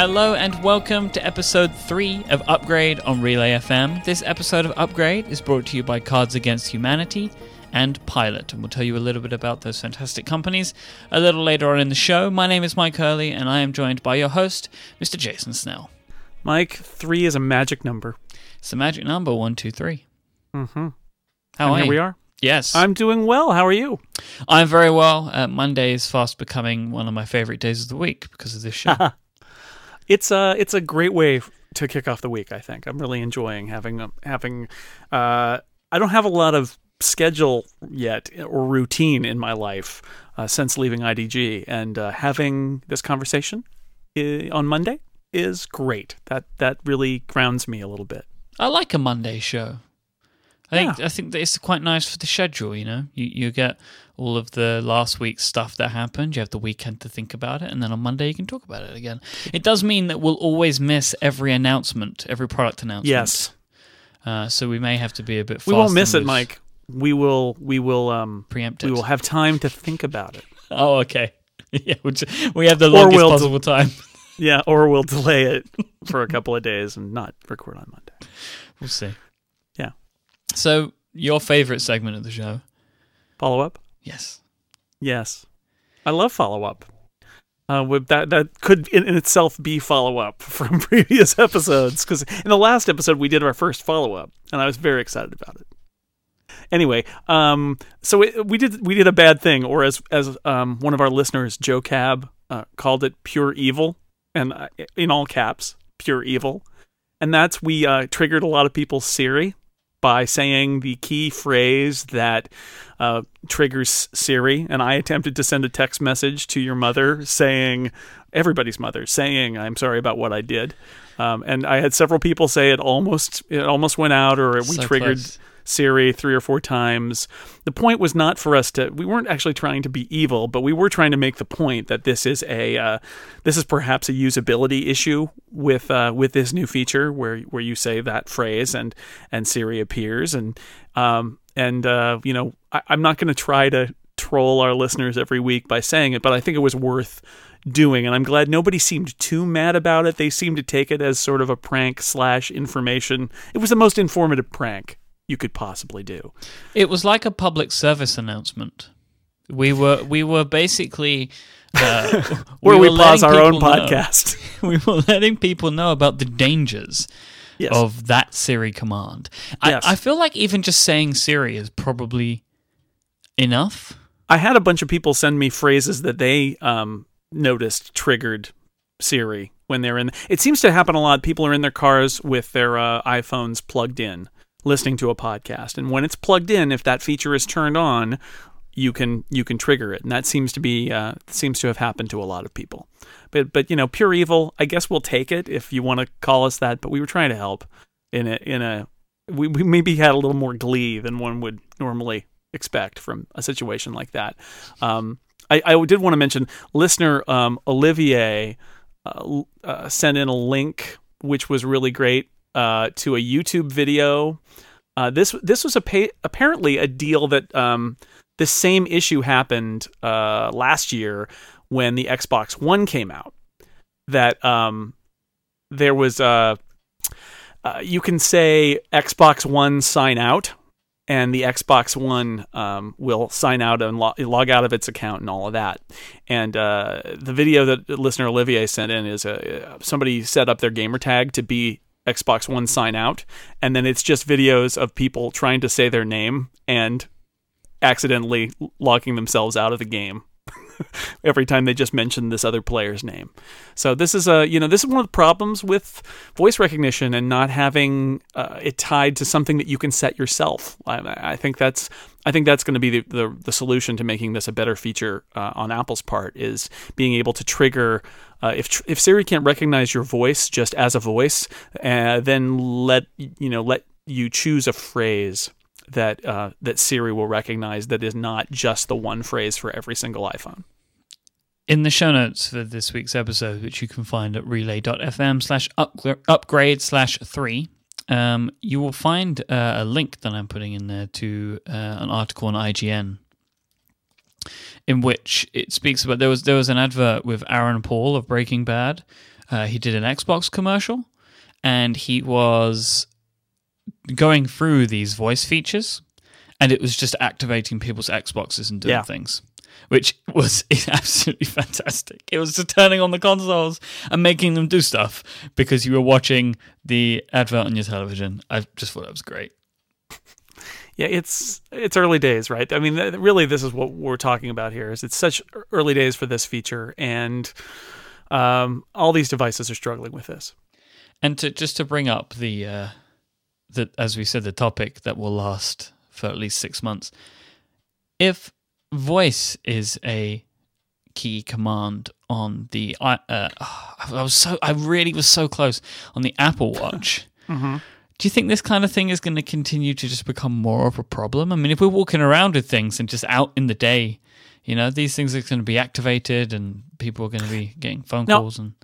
Hello and welcome to episode 3 of Upgrade on Relay FM. This episode of Upgrade is brought to you by Cards Against Humanity and Pilot, and we'll tell you a little bit about those fantastic companies a little later on in the show. My name is Myke Hurley, and I am joined by your host, Mr. Jason Snell. Myke, three is a magic number. It's the magic number, one, two, three. Mm-hmm. How and are here you? we are. Yes. I'm doing well. How are you? I'm very well. Uh, Monday is fast becoming one of my favorite days of the week because of this show. It's a it's a great way to kick off the week. I think I'm really enjoying having um, having. Uh, I don't have a lot of schedule yet or routine in my life uh, since leaving IDG, and uh, having this conversation i- on Monday is great. That that really grounds me a little bit. I like a Monday show. I think Yeah. I think that it's quite nice for the schedule. You know, you you get all of the last week's stuff that happened. You have the weekend to think about it, and then on Monday you can talk about it again. It does mean that we'll always miss every announcement, every product announcement. Yes, Uh, so we may have to be a bit. we won't miss it. Myke. We will we will um Preempt we will have time to think about it. Oh, okay. yeah, we'll ju- we have the longest we'll- possible time. Yeah, or we'll delay it for a couple of days and not record on Monday. We'll see. Yeah. So your favorite segment of the show? Follow up? Yes. Yes. I love follow up. Uh, that that could in, in itself be follow up from previous episodes because in the last episode we did our first follow up and I was very excited about it. Anyway, um, so we did we did a bad thing, or as as um, one of our listeners, Joe Cab, uh, called it pure evil, and uh, in all caps, pure evil, and that's we uh, triggered a lot of people's Siri by saying the key phrase that uh, triggers Siri, and I attempted to send a text message to your mother saying, everybody's mother, saying, "I'm sorry about what I did," um, and I had several people say it almost it almost went out, or we So triggered close. Siri three or four times. The point was not for us to. We weren't actually trying to be evil, but we were trying to make the point that this is a uh, this is perhaps a usability issue with uh, with this new feature where where you say that phrase and and Siri appears and um and uh, you know I, I'm not going to try to troll our listeners every week by saying it, but I think it was worth doing, and I'm glad nobody seemed too mad about it. They seemed to take it as sort of a prank slash information. It was the most informative prank you could possibly do. It was like a public service announcement. We were we were basically uh, Where we, were pause our own people know- podcast. we were letting people know about the dangers Yes. of that Siri command. I, Yes. I feel like even just saying Siri is probably enough. I had a bunch of people send me phrases that they um, noticed triggered Siri when they're in. It seems to happen a lot. People are in their cars with their uh, iPhones plugged in, listening to a podcast, and when it's plugged in, if that feature is turned on, you can you can trigger it, and that seems to be uh, seems to have happened to a lot of people. But but you know, pure evil. I guess we'll take it if you want to call us that. But we were trying to help in a in a we, we maybe had a little more glee than one would normally expect from a situation like that. Um, I, I did want to mention listener um, Olivier uh, uh, sent in a link which was really great uh, to a YouTube video. Uh, this this was a pay, apparently a deal that um, the same issue happened uh, last year when the Xbox One came out. That um, there was uh, uh, you can say Xbox One sign out, and the Xbox One um, will sign out and lo- log out of its account and all of that. And uh, the video that listener Olivier sent in is uh, somebody set up their gamer tag to be Xbox One sign out, and then it's just videos of people trying to say their name and accidentally logging themselves out of the game every time they just mention this other player's name. So this is a you know this is one of the problems with voice recognition and not having uh, it tied to something that you can set yourself. I, I think that's I think that's going to be the, the the solution to making this a better feature uh, on Apple's part is being able to trigger. Uh, if if Siri can't recognize your voice just as a voice, uh, then let you know let you choose a phrase that uh, that Siri will recognize that is not just the one phrase for every single iPhone. In the show notes for this week's episode, which you can find at relay.fm slash upgrade slash three, um, you will find uh, a link that I'm putting in there to uh, an article on IGN in which it speaks about there was there was an advert with Aaron Paul of Breaking Bad Uh, he did an Xbox commercial, and he was going through these voice features, and it was just activating people's Xboxes and doing Yeah. things. Which was absolutely fantastic. It was just turning on the consoles and making them do stuff because you were watching the advert on your television. I just thought that was great. Yeah, it's it's early days, right? I mean, th- really, this is what we're talking about here. Is it's such early days for this feature, and um, all these devices are struggling with this. And to just to bring up the uh, the as we said the topic that will last for at least six months. If voice is a key command on the uh, I was so I really was so close on the Apple Watch. Do you think this kind of thing is going to continue to just become more of a problem? I mean, if we're walking around with things and just out in the day, you know, these things are going to be activated and people are going to be getting phone No. calls and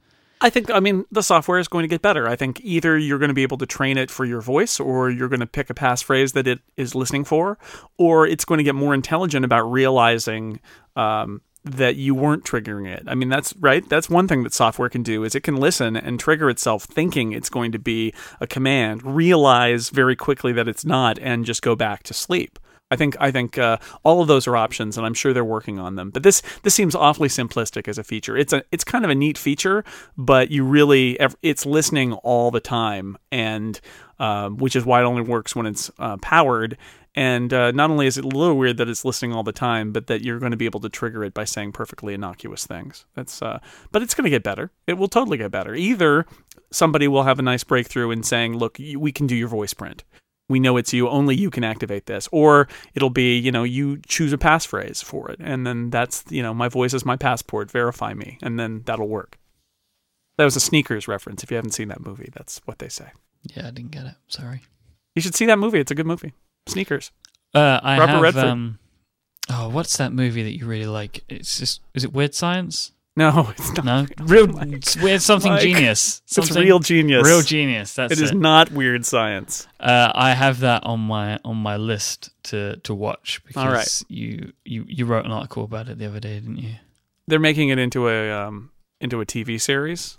I think, I mean, the software is going to get better. I think either you're going to be able to train it for your voice, or you're going to pick a passphrase that it is listening for, or it's going to get more intelligent about realizing um, that you weren't triggering it. I mean, that's right. That's one thing that software can do is it can listen and trigger itself, thinking it's going to be a command, realize very quickly that it's not, and just go back to sleep. I think I think uh, all of those are options, and I'm sure they're working on them. But this this seems awfully simplistic as a feature. It's a it's kind of a neat feature, but you really it's listening all the time, and um, which is why it only works when it's uh, powered. And uh, not only is it a little weird that it's listening all the time, but that you're going to be able to trigger it by saying perfectly innocuous things. That's uh, but it's going to get better. It will totally get better. Either somebody will have a nice breakthrough in saying, "Look, we can do your voice print." We know it's you only you can activate this or it'll be you know you choose a passphrase for it and then that's you know my voice is my passport verify me and then that'll work that was a sneakers reference if you haven't seen that movie that's what they say yeah, I didn't get it. Sorry. you should see that movie it's a good movie sneakers Uh, I Robert have. Redford. Um, oh, what's that movie that you really like? It's just is it Weird Science? no it's not No, real it's weird something Myke, genius. it's real genius real genius. That's it it. is not weird science uh, I have that on my on my list to to watch because All right. you you you wrote an article about it the other day, didn't you? they're making it into a um, into a TV series,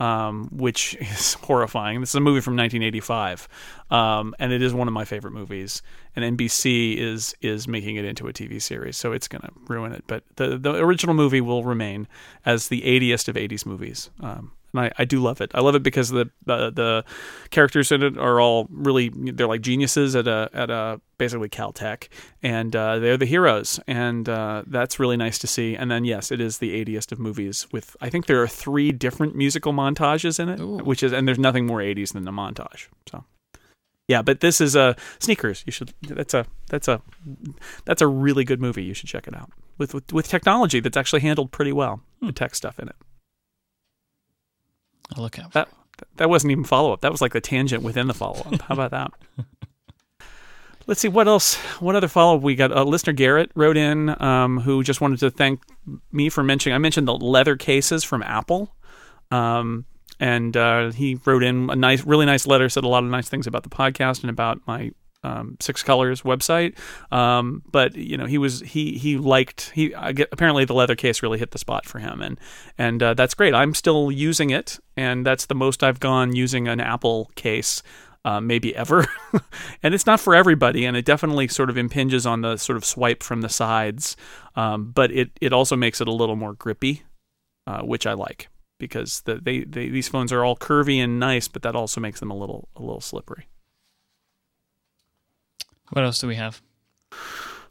um, which is horrifying. This is a movie from 1985, um, and it is one of my favorite movies. And NBC is is making it into a TV series, so it's going to ruin it. But the the original movie will remain as the 80th of 80s movies. Um, and I, I do love it. I love it because the, the the characters in it are all really they're like geniuses at a at a basically Caltech, and uh, they're the heroes, and uh, that's really nice to see. And then yes, it is the 80th of movies with I think there are three different musical montages in it, Ooh. which is and there's nothing more 80s than the montage. So yeah, but this is uh, sneakers. You should that's a that's a that's a really good movie. You should check it out with with, with technology that's actually handled pretty well. The tech stuff in it. I'll look out. For That that wasn't even follow up. That was like the tangent within the follow up. How about that? Let's see what else. What other follow up we got? Uh, listener Garrett wrote in, um, who just wanted to thank me for mentioning. I mentioned the leather cases from Apple, um, and uh, he wrote in a nice, really nice letter. Said a lot of nice things about the podcast and about my um, Six Colors website. Um, but you know, he was he he liked he get, apparently the leather case really hit the spot for him, and and uh, that's great. I'm still using it, and that's the most I've gone using an Apple case. Uh, maybe ever, and it's not for everybody, and it definitely sort of impinges on the sort of swipe from the sides, um, but it it also makes it a little more grippy, uh, which I like because the, they, they these phones are all curvy and nice, but that also makes them a little a little slippery. What else do we have?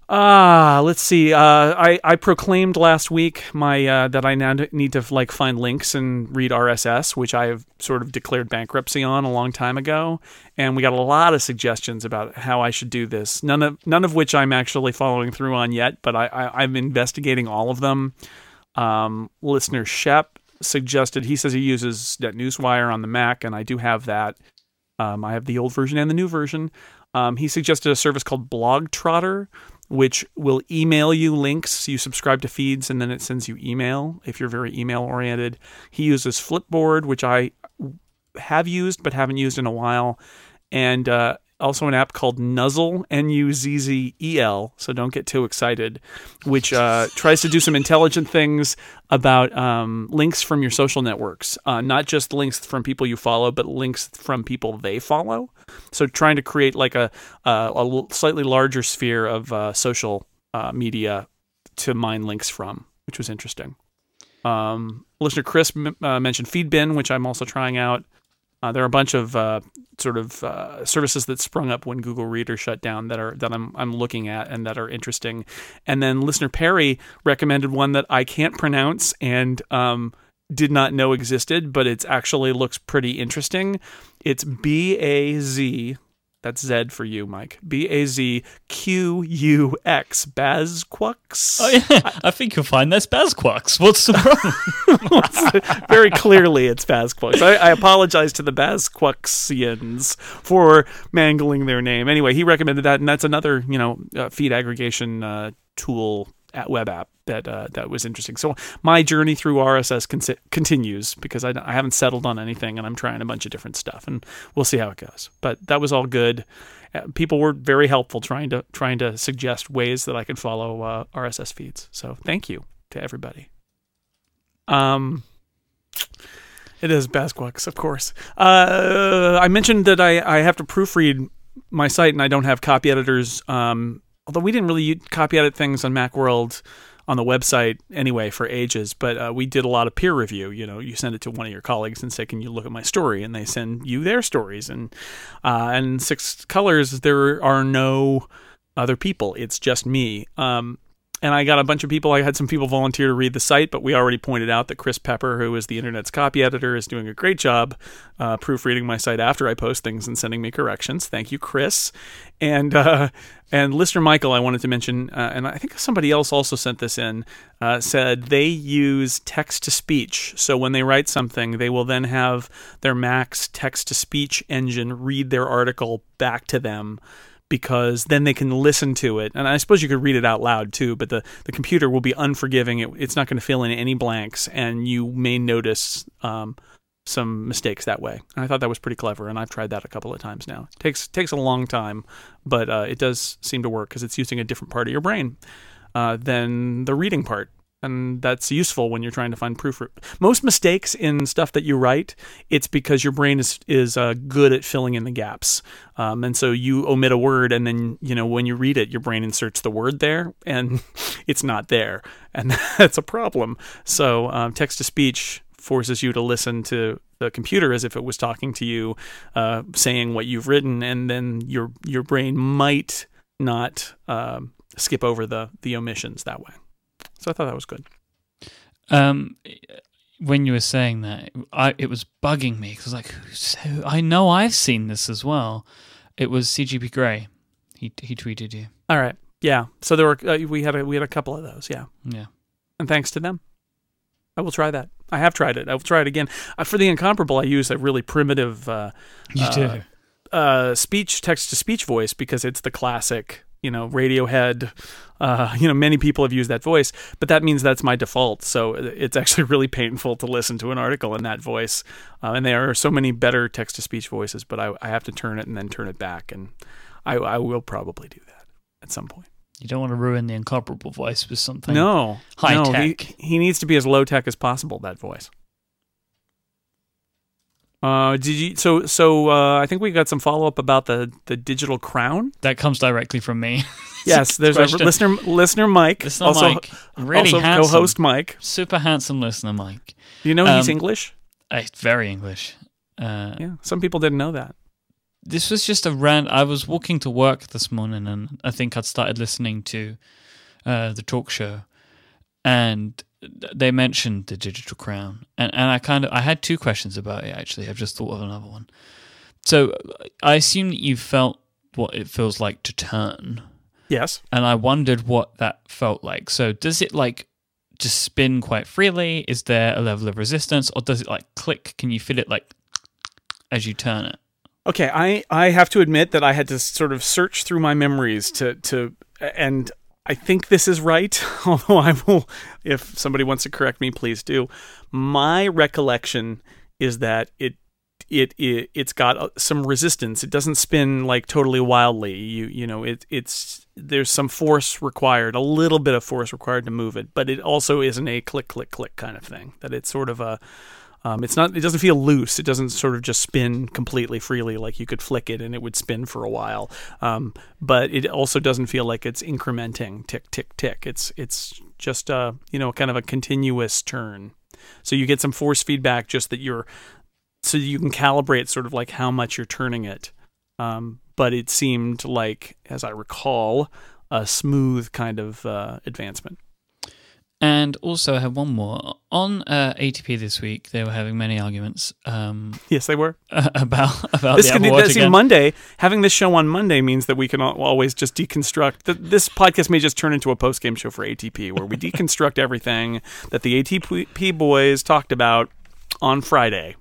Ah, let's see. Uh, I I proclaimed last week my uh, that I now need to like find links and read RSS, which I have sort of declared bankruptcy on a long time ago, and we got a lot of suggestions about how I should do this. None of none of which I'm actually following through on yet, but I, I I'm investigating all of them. Um, listener Shep suggested he says he uses NetNewsWire on the Mac, and I do have that. Um, I have the old version and the new version. Um, he suggested a service called Blogtrottr, which will email you links. You subscribe to feeds, and then it sends you email if you're very email oriented. He uses Flipboard, which I have used but haven't used in a while, and uh, also an app called Nuzzel, N U Z Z E L. So don't get too excited, which uh, tries to do some intelligent things about um, links from your social networks, uh, not just links from people you follow, but links from people they follow. So trying to create like a a, a slightly larger sphere of uh, social uh, media to mine links from, which was interesting. Um, listener Chris m- uh, mentioned Feedbin, which I'm also trying out. Uh, there are a bunch of uh, sort of uh, services that sprung up when Google Reader shut down that are that I'm I'm looking at and that are interesting. And then listener Perry recommended one that I can't pronounce and um, did not know existed, but it actually looks pretty interesting. It's B A Z that's Z for you, Myke. B A Z Q U X. BazQux. Oh yeah, I think you'll find that's BazQux. What's the problem? Very clearly, it's BazQux. I, I apologize to the BazQuxians for mangling their name. Anyway, he recommended that, and that's another you know uh, feed aggregation uh, tool web app that uh, that was interesting. So my journey through RSS con- continues because I, I, haven't settled on anything and I'm trying a bunch of different stuff and we'll see how it goes. But that was all good. Uh, people were very helpful trying to trying to suggest ways that I could follow uh, RSS feeds. So thank you to everybody. Um. It is BazQux, of course. Uh, I mentioned that I, I have to proofread my site and I don't have copy editors um, although we didn't really copy edit things on Macworld on the website anyway for ages, but uh, we did a lot of peer review. You know, you send it to one of your colleagues and say, "Can you look at my story?" And they send you their stories. And uh, and Six Colors, there are no other people; it's just me. Um, and I got a bunch of people. I had some people volunteer to read the site, but we already pointed out that Chris Pepper, who is the internet's copy editor, is doing a great job uh, proofreading my site after I post things and sending me corrections. Thank you, Chris. And uh, and listener Michael, I wanted to mention, uh, and I think somebody else also sent this in, uh, said they use text to speech. So when they write something, they will then have their Mac's text to speech engine read their article back to them because then they can listen to it. And I suppose you could read it out loud too, but the, the computer will be unforgiving. It, it's not going to fill in any blanks, and you may notice um, some mistakes that way. And I thought that was pretty clever, and I've tried that a couple of times now. It takes takes a long time, but uh, it does seem to work because it's using a different part of your brain uh, than the reading part and that's useful when you're trying to find proof. Most mistakes in stuff that you write, it's because your brain is is uh, good at filling in the gaps, um, and so you omit a word, and then you know when you read it, your brain inserts the word there, and it's not there, and that's a problem. So um, text to speech forces you to listen to the computer as if it was talking to you, uh, saying what you've written, and then your your brain might not uh, skip over the the omissions that way. So I thought that was good. Um, when you were saying that, I it was bugging me because like, so I know I've seen this as well. It was CGP Grey. He he tweeted you. All right. Yeah. So there were uh, we had a we had a couple of those. Yeah. Yeah. And thanks to them, I will try that. I have tried it. I will try it again. Uh, for the incomparable, I use a really primitive. Uh, you do. Uh, speech text to speech voice because it's the classic you know Radiohead. Uh, you know, many people have used that voice, but that means that's my default. So it's actually really painful to listen to an article in that voice. Uh, and there are so many better text to speech voices, but I, I, have to turn it and then turn it back, and I, I will probably do that at some point. You don't want to ruin the incomparable voice with something no high no, tech. He, he needs to be as low tech as possible. That voice. Uh, did you? So, so uh, I think we got some follow up about the the digital crown. That comes directly from me. yes, there's a listener, listener Myke, listener also, Myke, really also handsome, co-host Myke, super handsome listener Myke. Do you know Um, he's English? Uh, very English. Uh, Yeah, some people didn't know that. this was just a rant. I was walking to work this morning, and I think I'd started listening to uh, the talk show, and they mentioned the digital crown, and and I kind of I had two questions about it actually. I've just thought of another one. So I assume that you felt what it feels like to turn, Yes. and I wondered what that felt like. So does it like just spin quite freely? Is there a level of resistance, or does it like click? Can you feel it like as you turn it? Okay, I I have to admit that I had to sort of search through my memories to to and I think this is right, although I will if somebody wants to correct me, please do. My recollection is that it it, it it's got uh, some resistance. It doesn't spin like totally wildly. You you know it it's there's some force required, a little bit of force required to move it, but it also isn't a click click click kind of thing. That it's sort of a um, it's not. It doesn't feel loose. It doesn't sort of just spin completely freely like you could flick it and it would spin for a while. Um, but it also doesn't feel like it's incrementing tick tick tick. It's it's just a you know kind of a continuous turn. So you get some force feedback, just that you're so you can calibrate sort of like how much you're turning it. Um, but it seemed like, as I recall, a smooth kind of uh, advancement. And also, I have one more on uh, ATP this week. They were having many arguments. Um, yes, they were about about this the Apple be, Watch see. Monday. Having this show on Monday means that we can always just deconstruct. Th- This podcast may just turn into a post game show for ATP, where we deconstruct everything that the ATP boys talked about on Friday.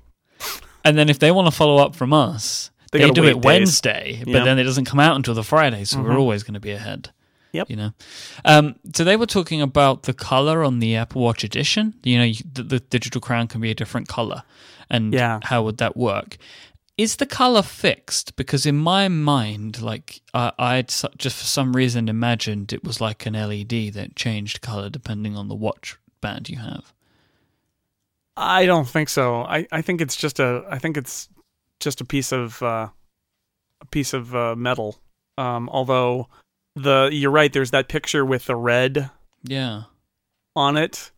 And then if they want to follow up from us, They they, do it days. Wednesday, but Yeah. Mm-hmm. then it doesn't come out until the Friday, so we're always going to be ahead. Yep. You know, um, so they were talking about the color on the Apple Watch Edition. You know, the, the digital crown can be a different color, and Yeah. how would that work? Is the color fixed? Because in my mind, like I, I'd just for some reason imagined it was like an LED that changed color depending on the watch band you have. I don't think so. I, I think it's just a I think it's just a piece of uh, a piece of uh, metal. Um, although the you're right. There's that picture with the red Yeah. on it.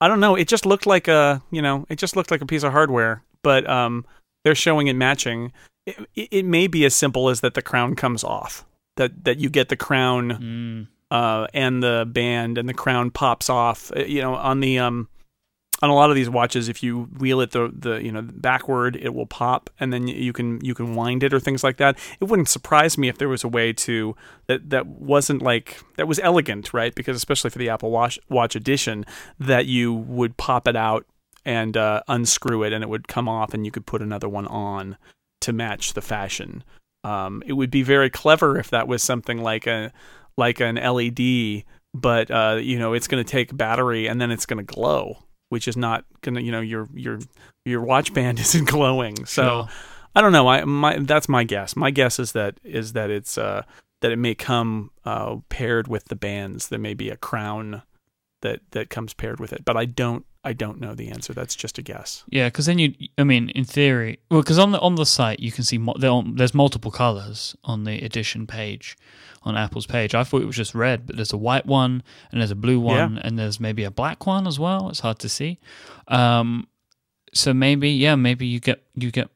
I don't know. It just looked like a, you know, it just looked like a piece of hardware, but um, they're showing it matching. It, it, may be as simple as that the crown comes off. That that you get the crown Mm. uh, and the band and the crown pops off. Uh, You know, on the um, on a lot of these watches, if you wheel it the the you know backward, it will pop, and then you can you can wind it or things like that. It wouldn't surprise me if there was a way to that that wasn't like that was elegant, right? Because especially for the Apple Watch Watch Edition, that you would pop it out and uh, unscrew it, and it would come off, and you could put another one on to match the fashion. Um, it would be very clever if that was something like a like an LED, but uh, you know it's going to take battery and then it's going to glow, which is not going to you know your your your watch band isn't glowing. So. I don't know. I my that's my guess. My guess is that is that it's uh that it may come uh paired with the bands. There may be a crown that that comes paired with it, but I don't I don't know the answer. That's just a guess. Yeah, because then you, I mean, in theory, well, because on the on the site you can see mo- there's multiple colors on the edition page, on Apple's page. I thought it was just red, but there's a white one and there's a blue one and there's maybe a black one as well. It's hard to see. Um, so maybe, yeah, maybe you get you get.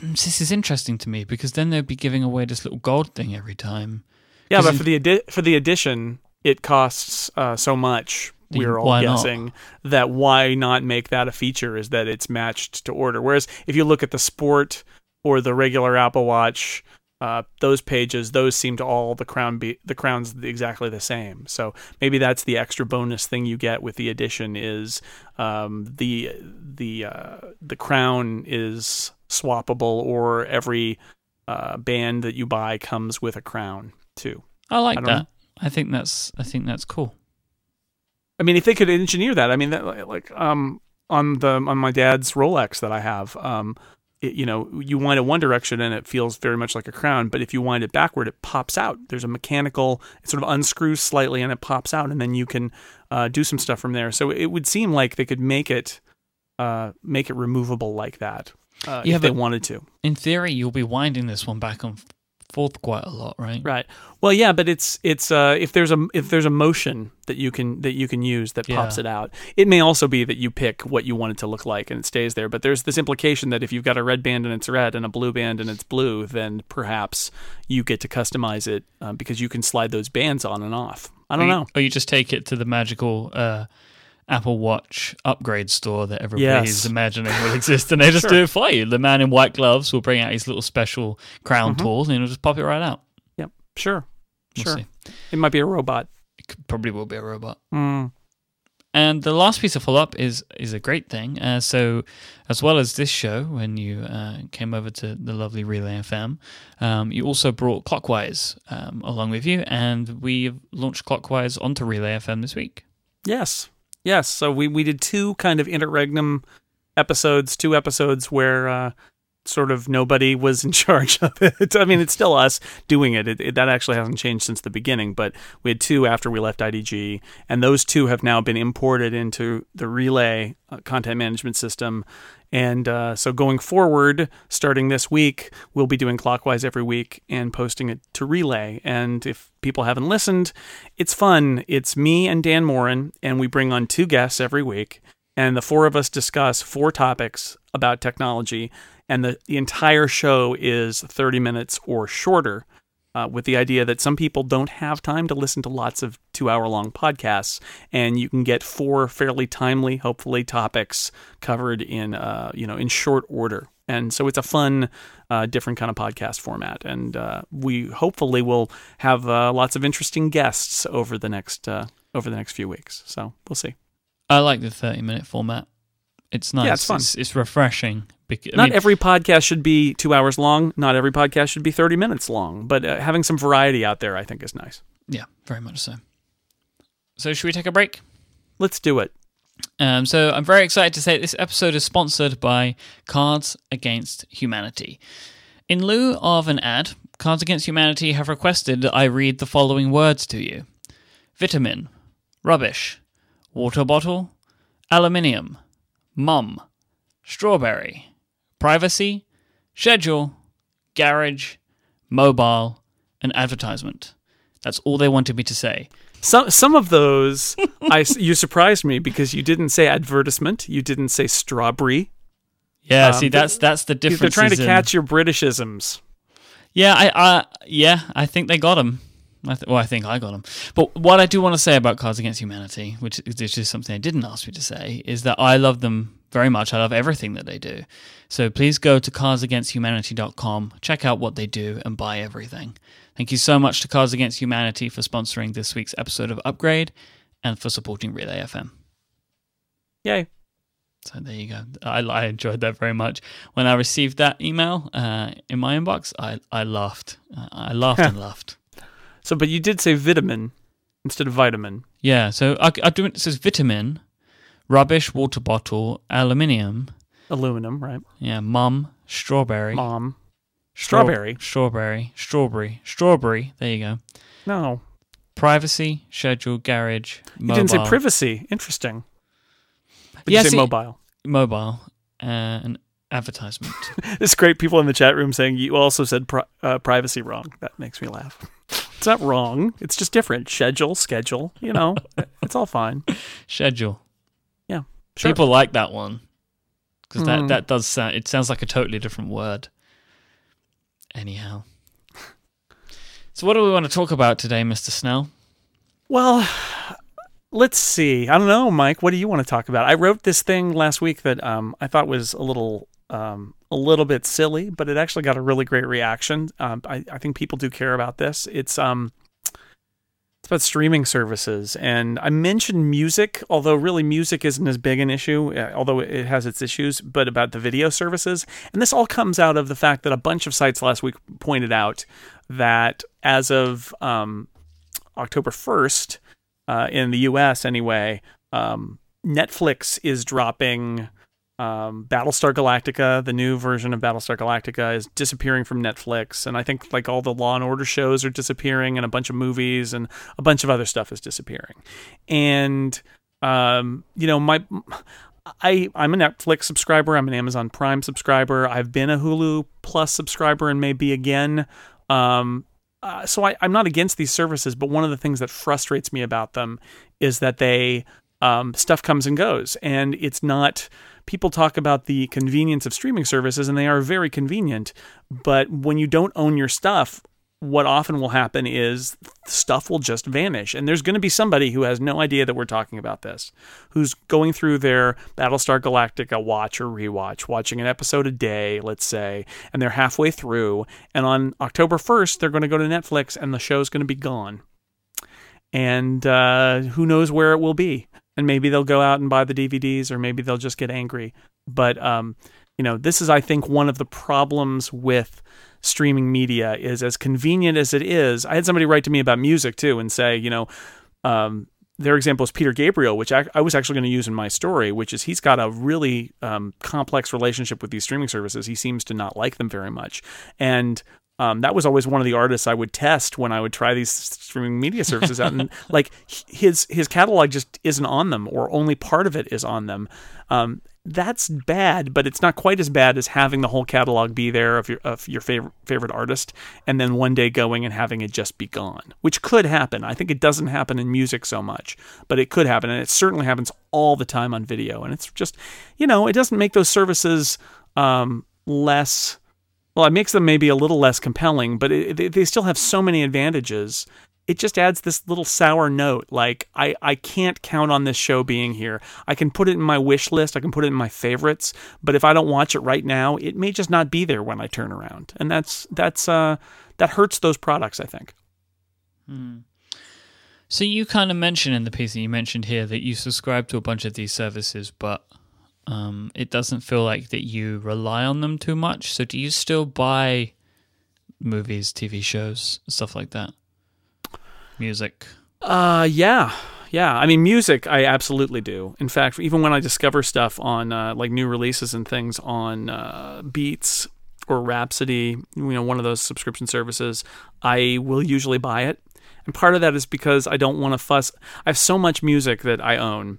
Hmm, This is interesting to me because then they'd be giving away this little gold thing every time. Yeah, but for the for the edition, it costs uh, so much. We're all why not? guessing that why not make that a feature is that it's matched to order. Whereas if you look at the sport or the regular Apple Watch, uh, those pages, those seem to all the crown be the crown's exactly the same. So maybe that's the extra bonus thing you get with the Edition is um, the the uh, the crown is swappable, or every uh, band that you buy comes with a crown too. I like I that. know. I think that's I think that's cool. I mean, if they could engineer that, I mean, that, like um, on the on my dad's Rolex that I have, um, it, you know, you wind it one direction and it feels very much like a crown, but if you wind it backward, it pops out. There's a mechanical, it sort of unscrews slightly and it pops out, and then you can uh, do some stuff from there. So it would seem like they could make it uh, make it removable like that uh, Yeah, if they wanted to. In theory, you'll be winding this one back and forth quite a lot, right? Right. Well, yeah, but it's it's uh, if there's a if there's a motion that you can that you can use that pops Yeah. it out. It may also be that you pick what you want it to look like and it stays there. But there's this implication that if you've got a red band and it's red and a blue band and it's blue, then perhaps you get to customize it um, because you can slide those bands on and off. I don't or know. Or you just take it to the magical uh, Apple Watch upgrade store that everybody's Yes. imagining will exist, and they just Sure. do it for you. The man in white gloves will bring out his little special crown Mhm. tool, and he'll just pop it right out. Yep. Sure. We'll sure. see. It might be a robot. It could, probably will be a robot. Mm. And the last piece of follow up is is a great thing. Uh, so, as well as this show, when you uh, came over to the lovely Relay FM, um, you also brought Clockwise um, along with you, and we launched Clockwise onto Relay FM this week. Yes. Yes. So we, we did two kind of interregnum episodes, two episodes where uh, sort of nobody was in charge of it. I mean, it's still us doing it. It, it. That actually hasn't changed since the beginning, but we had two after we left IDG, and those two have now been imported into the Relay uh, content management system. And uh, so going forward, starting this week, we'll be doing clockwise every week and posting it to Relay. And if people haven't listened, it's fun. It's me and Dan Moren, and we bring on two guests every week. And the four of us discuss four topics about technology and the, the entire show is 30 minutes or shorter. Uh, with the idea that some people don't have time to listen to lots of two hour long podcasts, and you can get four fairly timely, hopefully, topics covered in uh, you know in short order. And so it's a fun, uh, different kind of podcast format, and uh, we hopefully will have uh, lots of interesting guests over the next uh, over the next few weeks. So we'll see. I like the thirty minute format. It's nice. Yeah, it's fun. It's, it's refreshing. Bec- I Not mean, every podcast should be two hours long. Not every podcast should be 30 minutes long. But uh, having some variety out there, I think, is nice. yeah, very much so. So, should we take a break? Let's do it. Um, so I'm very excited to say this episode is sponsored by Cards Against Humanity. In lieu of an ad, Cards Against Humanity have requested that I read the following words to you vitamin, rubbish, water bottle, aluminium, mum, strawberry, privacy, schedule, garage, mobile, and advertisement. That's all they wanted me to say. Some some of those, I you surprised me because you didn't say advertisement. You didn't say strawberry. Yeah, Um, see, that's that's the difference. They're trying to catch your Britishisms. Yeah, I, I, yeah, I think they got him. I th- well, I think I got him. But what I do want to say about Cards Against Humanity, which, which is something they didn't ask me to say, is that I love them very much. I love everything that they do. So please go to cardsagainsthumanity.com, check out what they do, and buy everything. Thank you so much to Cards Against Humanity for sponsoring this week's episode of Upgrade and for supporting Relay FM. Yay! So there you go. I, I enjoyed that very much. When I received that email uh, in my inbox, I, I laughed. Uh, I laughed and laughed. So, but you did say vitamin instead of vitamin. Yeah, so I, I do it says vitamin, rubbish, water bottle, aluminium, Aluminum, right? yeah, mum, strawberry, Mom. straw- Strawberry. strawberry, strawberry, strawberry. There you go. No, Privacy, schedule, garage, you didn't say privacy. Interesting. But Yeah, you say see- mobile. mobile, uh, and advertisement. It's great. People in the chat room saying you also said pri- uh, privacy wrong. That makes me laugh. It's not wrong. It's just different. Schedule, schedule. You know, it's all fine. schedule. Sure. People like that one because that Mm. that does sound. It sounds like a totally different word. Anyhow, so what do we want to talk about today, Mister Snell? Well, let's see. I don't know, Myke. What do you want to talk about? I wrote this thing last week that um, I thought was a little um, a little bit silly, but it actually got a really great reaction. Um, I, I think people do care about this. It's um, it's about streaming services, and I mentioned music, although really music isn't as big an issue, uh, although it has its issues. But about the video services, and this all comes out of the fact that a bunch of sites last week pointed out that as of um, October first, uh, in the U.S. anyway, um, Netflix is dropping um, Battlestar Galactica. The new version of Battlestar Galactica is disappearing from Netflix, and I think like all the Law and Order shows are disappearing, and a bunch of movies and a bunch of other stuff is disappearing. And um, you know, my I I'm a Netflix subscriber. I'm an Amazon Prime subscriber. I've been a Hulu Plus subscriber and maybe again. Um, uh, so I, I'm not against these services, but one of the things that frustrates me about them is that they um, stuff comes and goes, and it's not. People talk about the convenience of streaming services, and they are very convenient. But when you don't own your stuff, what often will happen is stuff will just vanish. And there's going to be somebody who has no idea that we're talking about this, who's going through their Battlestar Galactica watch or rewatch, watching an episode a day, let's say, and they're halfway through. And on October 1st, they're going to go to Netflix and the show's going to be gone. And uh, who knows where it will be. And maybe they'll go out and buy the DVDs, or maybe they'll just get angry. But um, you know, this is, I think, one of the problems with streaming media is as convenient as it is. I had somebody write to me about music too and say, you know, um, their example is Peter Gabriel, which I, I was actually going to use in my story, which is he's got a really um, complex relationship with these streaming services. He seems to not like them very much, and um, that was always one of the artists I would test when I would try these streaming media services out, and like his his catalog just isn't on them, or only part of it is on them. Um, that's bad, but it's not quite as bad as having the whole catalog be there of your of your favorite favorite artist, and then one day going and having it just be gone, which could happen. I think it doesn't happen in music so much, but it could happen, and it certainly happens all the time on video. And it's just, you know, it doesn't make those services um, less. Well, it makes them maybe a little less compelling, but it, they still have so many advantages it just adds this little sour note. Like I, I can't count on this show being here. I can put it in my wish list. I can put it in my favorites. But if I don't watch it right now, it may just not be there when I turn around. And that's that's uh that hurts those products. I think. Hmm. So you kind of mentioned in the piece that you mentioned here that you subscribe to a bunch of these services, but um, it doesn't feel like that you rely on them too much. So do you still buy movies, TV shows, stuff like that? music? Uh, yeah. Yeah, I mean, music, I absolutely do. In fact, even when I discover stuff on uh, like new releases and things on uh, Beats or Rhapsody, you know, one of those subscription services, I will usually buy it. And part of that is because I don't want to fuss. I have so much music that I own,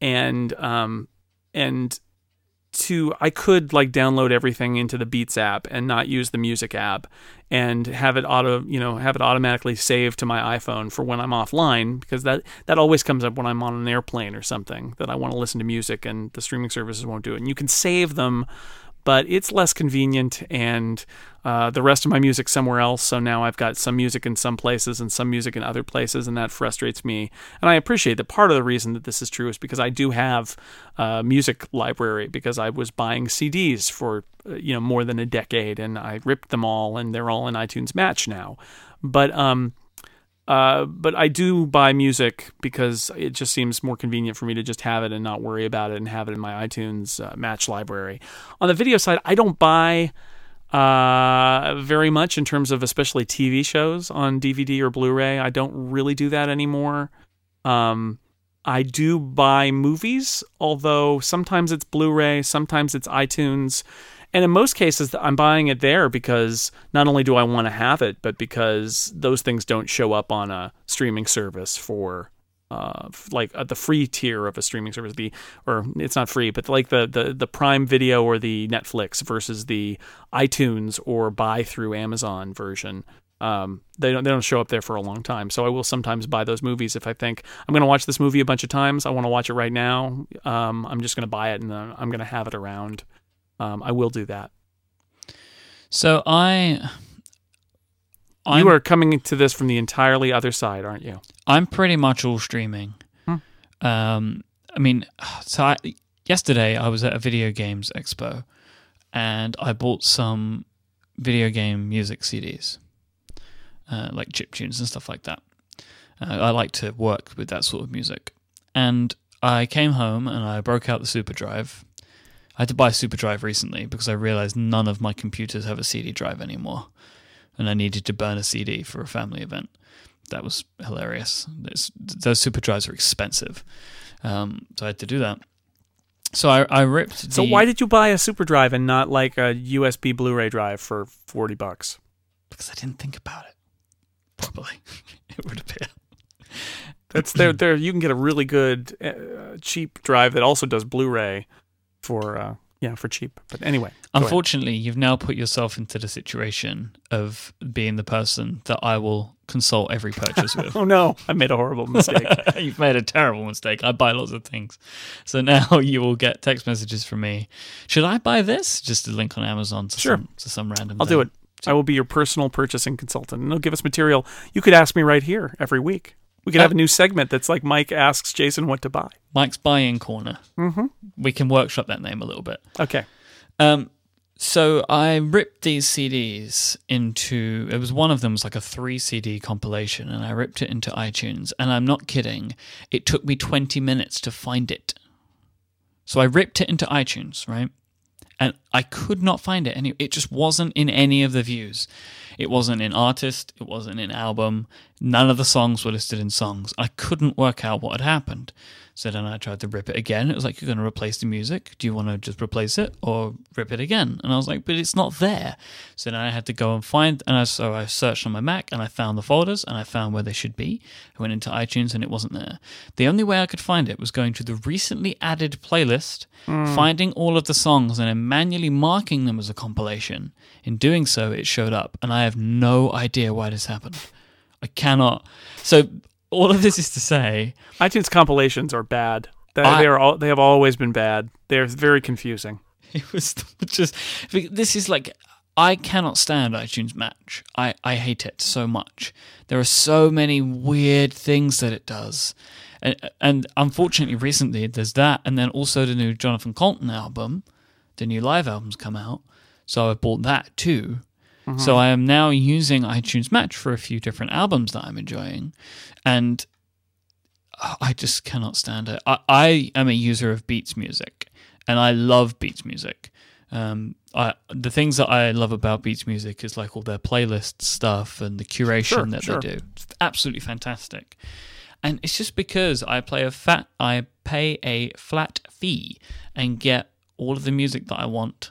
and um, and to I could like download everything into the Beats app and not use the music app and have it auto you know have it automatically saved to my iPhone for when I'm offline because that that always comes up when I'm on an airplane or something that I want to listen to music and the streaming services won't do it. And you can save them but it's less convenient and uh, the rest of my music somewhere else. So now I've got some music in some places and some music in other places, and that frustrates me. And I appreciate that part of the reason that this is true is because I do have a music library because I was buying CDs for uh, you know more than a decade, and I ripped them all, and they're all in iTunes Match now. But um, uh, but I do buy music because it just seems more convenient for me to just have it and not worry about it and have it in my iTunes uh, Match library. On the video side, I don't buy uh, very much in terms of especially TV shows on DVD or Blu-ray. I don't really do that anymore. Um, I do buy movies, although sometimes it's Blu-ray, sometimes it's iTunes and in most cases, I'm buying it there because not only do I want to have it, but because those things don't show up on a streaming service for uh, like uh, the free tier of a streaming service, the or it's not free, but like the, the the Prime Video or the Netflix versus the iTunes or buy through Amazon version. Um, they don't they don't show up there for a long time. So I will sometimes buy those movies if I think I'm going to watch this movie a bunch of times. I want to watch it right now. Um, I'm just going to buy it and I'm going to have it around um, I will do that. So I. I'm, you are coming to this from the entirely other side, aren't you? I'm pretty much all streaming. Hmm. Um, I mean, so I, yesterday I was at a video games expo, and I bought some video game music CDs, uh, like chip tunes and stuff like that. Uh, I like to work with that sort of music, and I came home and I broke out the super drive I had to buy a super drive recently because I realized none of my computers have a CD drive anymore, and I needed to burn a CD for a family event. That was hilarious. It's, those super drives are expensive, um, so I had to do that. So I, I ripped. So why did you buy a super drive and not like a USB Blu-ray drive for forty bucks? Because I didn't think about it Probably. it would appear. That's there. There, you can get a really good, uh, cheap drive that also does Blu-ray for uh, yeah for cheap. But anyway, unfortunately, you've now put yourself into the situation of being the person that I will consult every purchase with. oh no, I made a horrible mistake. You've made a terrible mistake. I buy lots of things, so now you will get text messages from me. Should I buy this? Just a link on Amazon to sure. some, to some random. I'll thing. do it. I will be your personal purchasing consultant, and they'll give us material you could ask me right here every week. We could have a new segment that's like Myke asks Jason what to buy. Myke's buying corner. Mm-hmm. We can workshop that name a little bit. Okay. Um, so I ripped these CDs into. It was one of them was like a three CD compilation, and I ripped it into iTunes. And I'm not kidding. It took me 20 minutes to find it. So I ripped it into iTunes, right? And I could not find it. Any. It just wasn't in any of the views. It wasn't in artist, it wasn't in album. None of the songs were listed in songs. I couldn't work out what had happened. So then I tried to rip it again. It was like, you're going to replace the music. Do you want to just replace it or rip it again? And I was like, but it's not there. So then I had to go and find, and I, so I searched on my Mac and I found the folders and I found where they should be. I went into iTunes and it wasn't there. The only way I could find it was going to the recently added playlist, hmm. finding all of the songs and then manually marking them as a compilation. In doing so, it showed up, and I have no idea why this happened. I cannot. So all of this is to say, iTunes compilations are bad. They, I- they are all, they have always been bad. They're very confusing. it was just this is like I cannot stand iTunes Match. I I hate it so much. There are so many weird things that it does. And, and unfortunately, recently there's that, and then also the new Jonathan Coulton album, the new live album's come out. So I bought that too. So I am now using iTunes Match for a few different albums that I'm enjoying, and I just cannot stand it. I, I am a user of Beats music, and I love Beats music. Um, I, the things that I love about Beats music is like all their playlist stuff and the curation Sure, that sure. they do. It's absolutely fantastic. And it's just because I play a fat, I pay a flat fee and get all of the music that I want.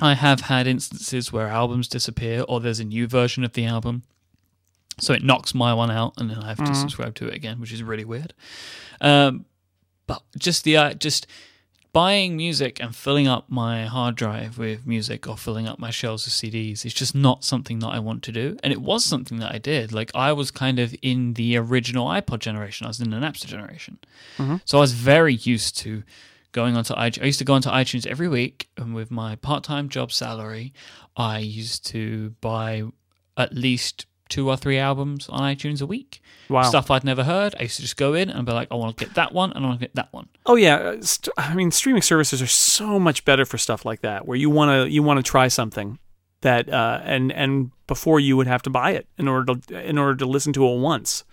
I have had instances where albums disappear or there's a new version of the album. So it knocks my one out and then I have to subscribe to it again, which is really weird. Um, but just the uh, just buying music and filling up my hard drive with music or filling up my shelves of CDs is just not something that I want to do. And it was something that I did. Like I was kind of in the original iPod generation. I was in the Napster generation. So I was very used to going onto iTunes. I used to go onto iTunes every week, and with my part-time job salary, I used to buy at least two or three albums on iTunes a week. Wow. Stuff I'd never heard. I used to just go in and be like, I want to get that one, and I want to get that one. Oh yeah, uh, I mean streaming services are so much better for stuff like that, where you want to you want to try something that uh, and and before you would have to buy it in order to in order to listen to it once,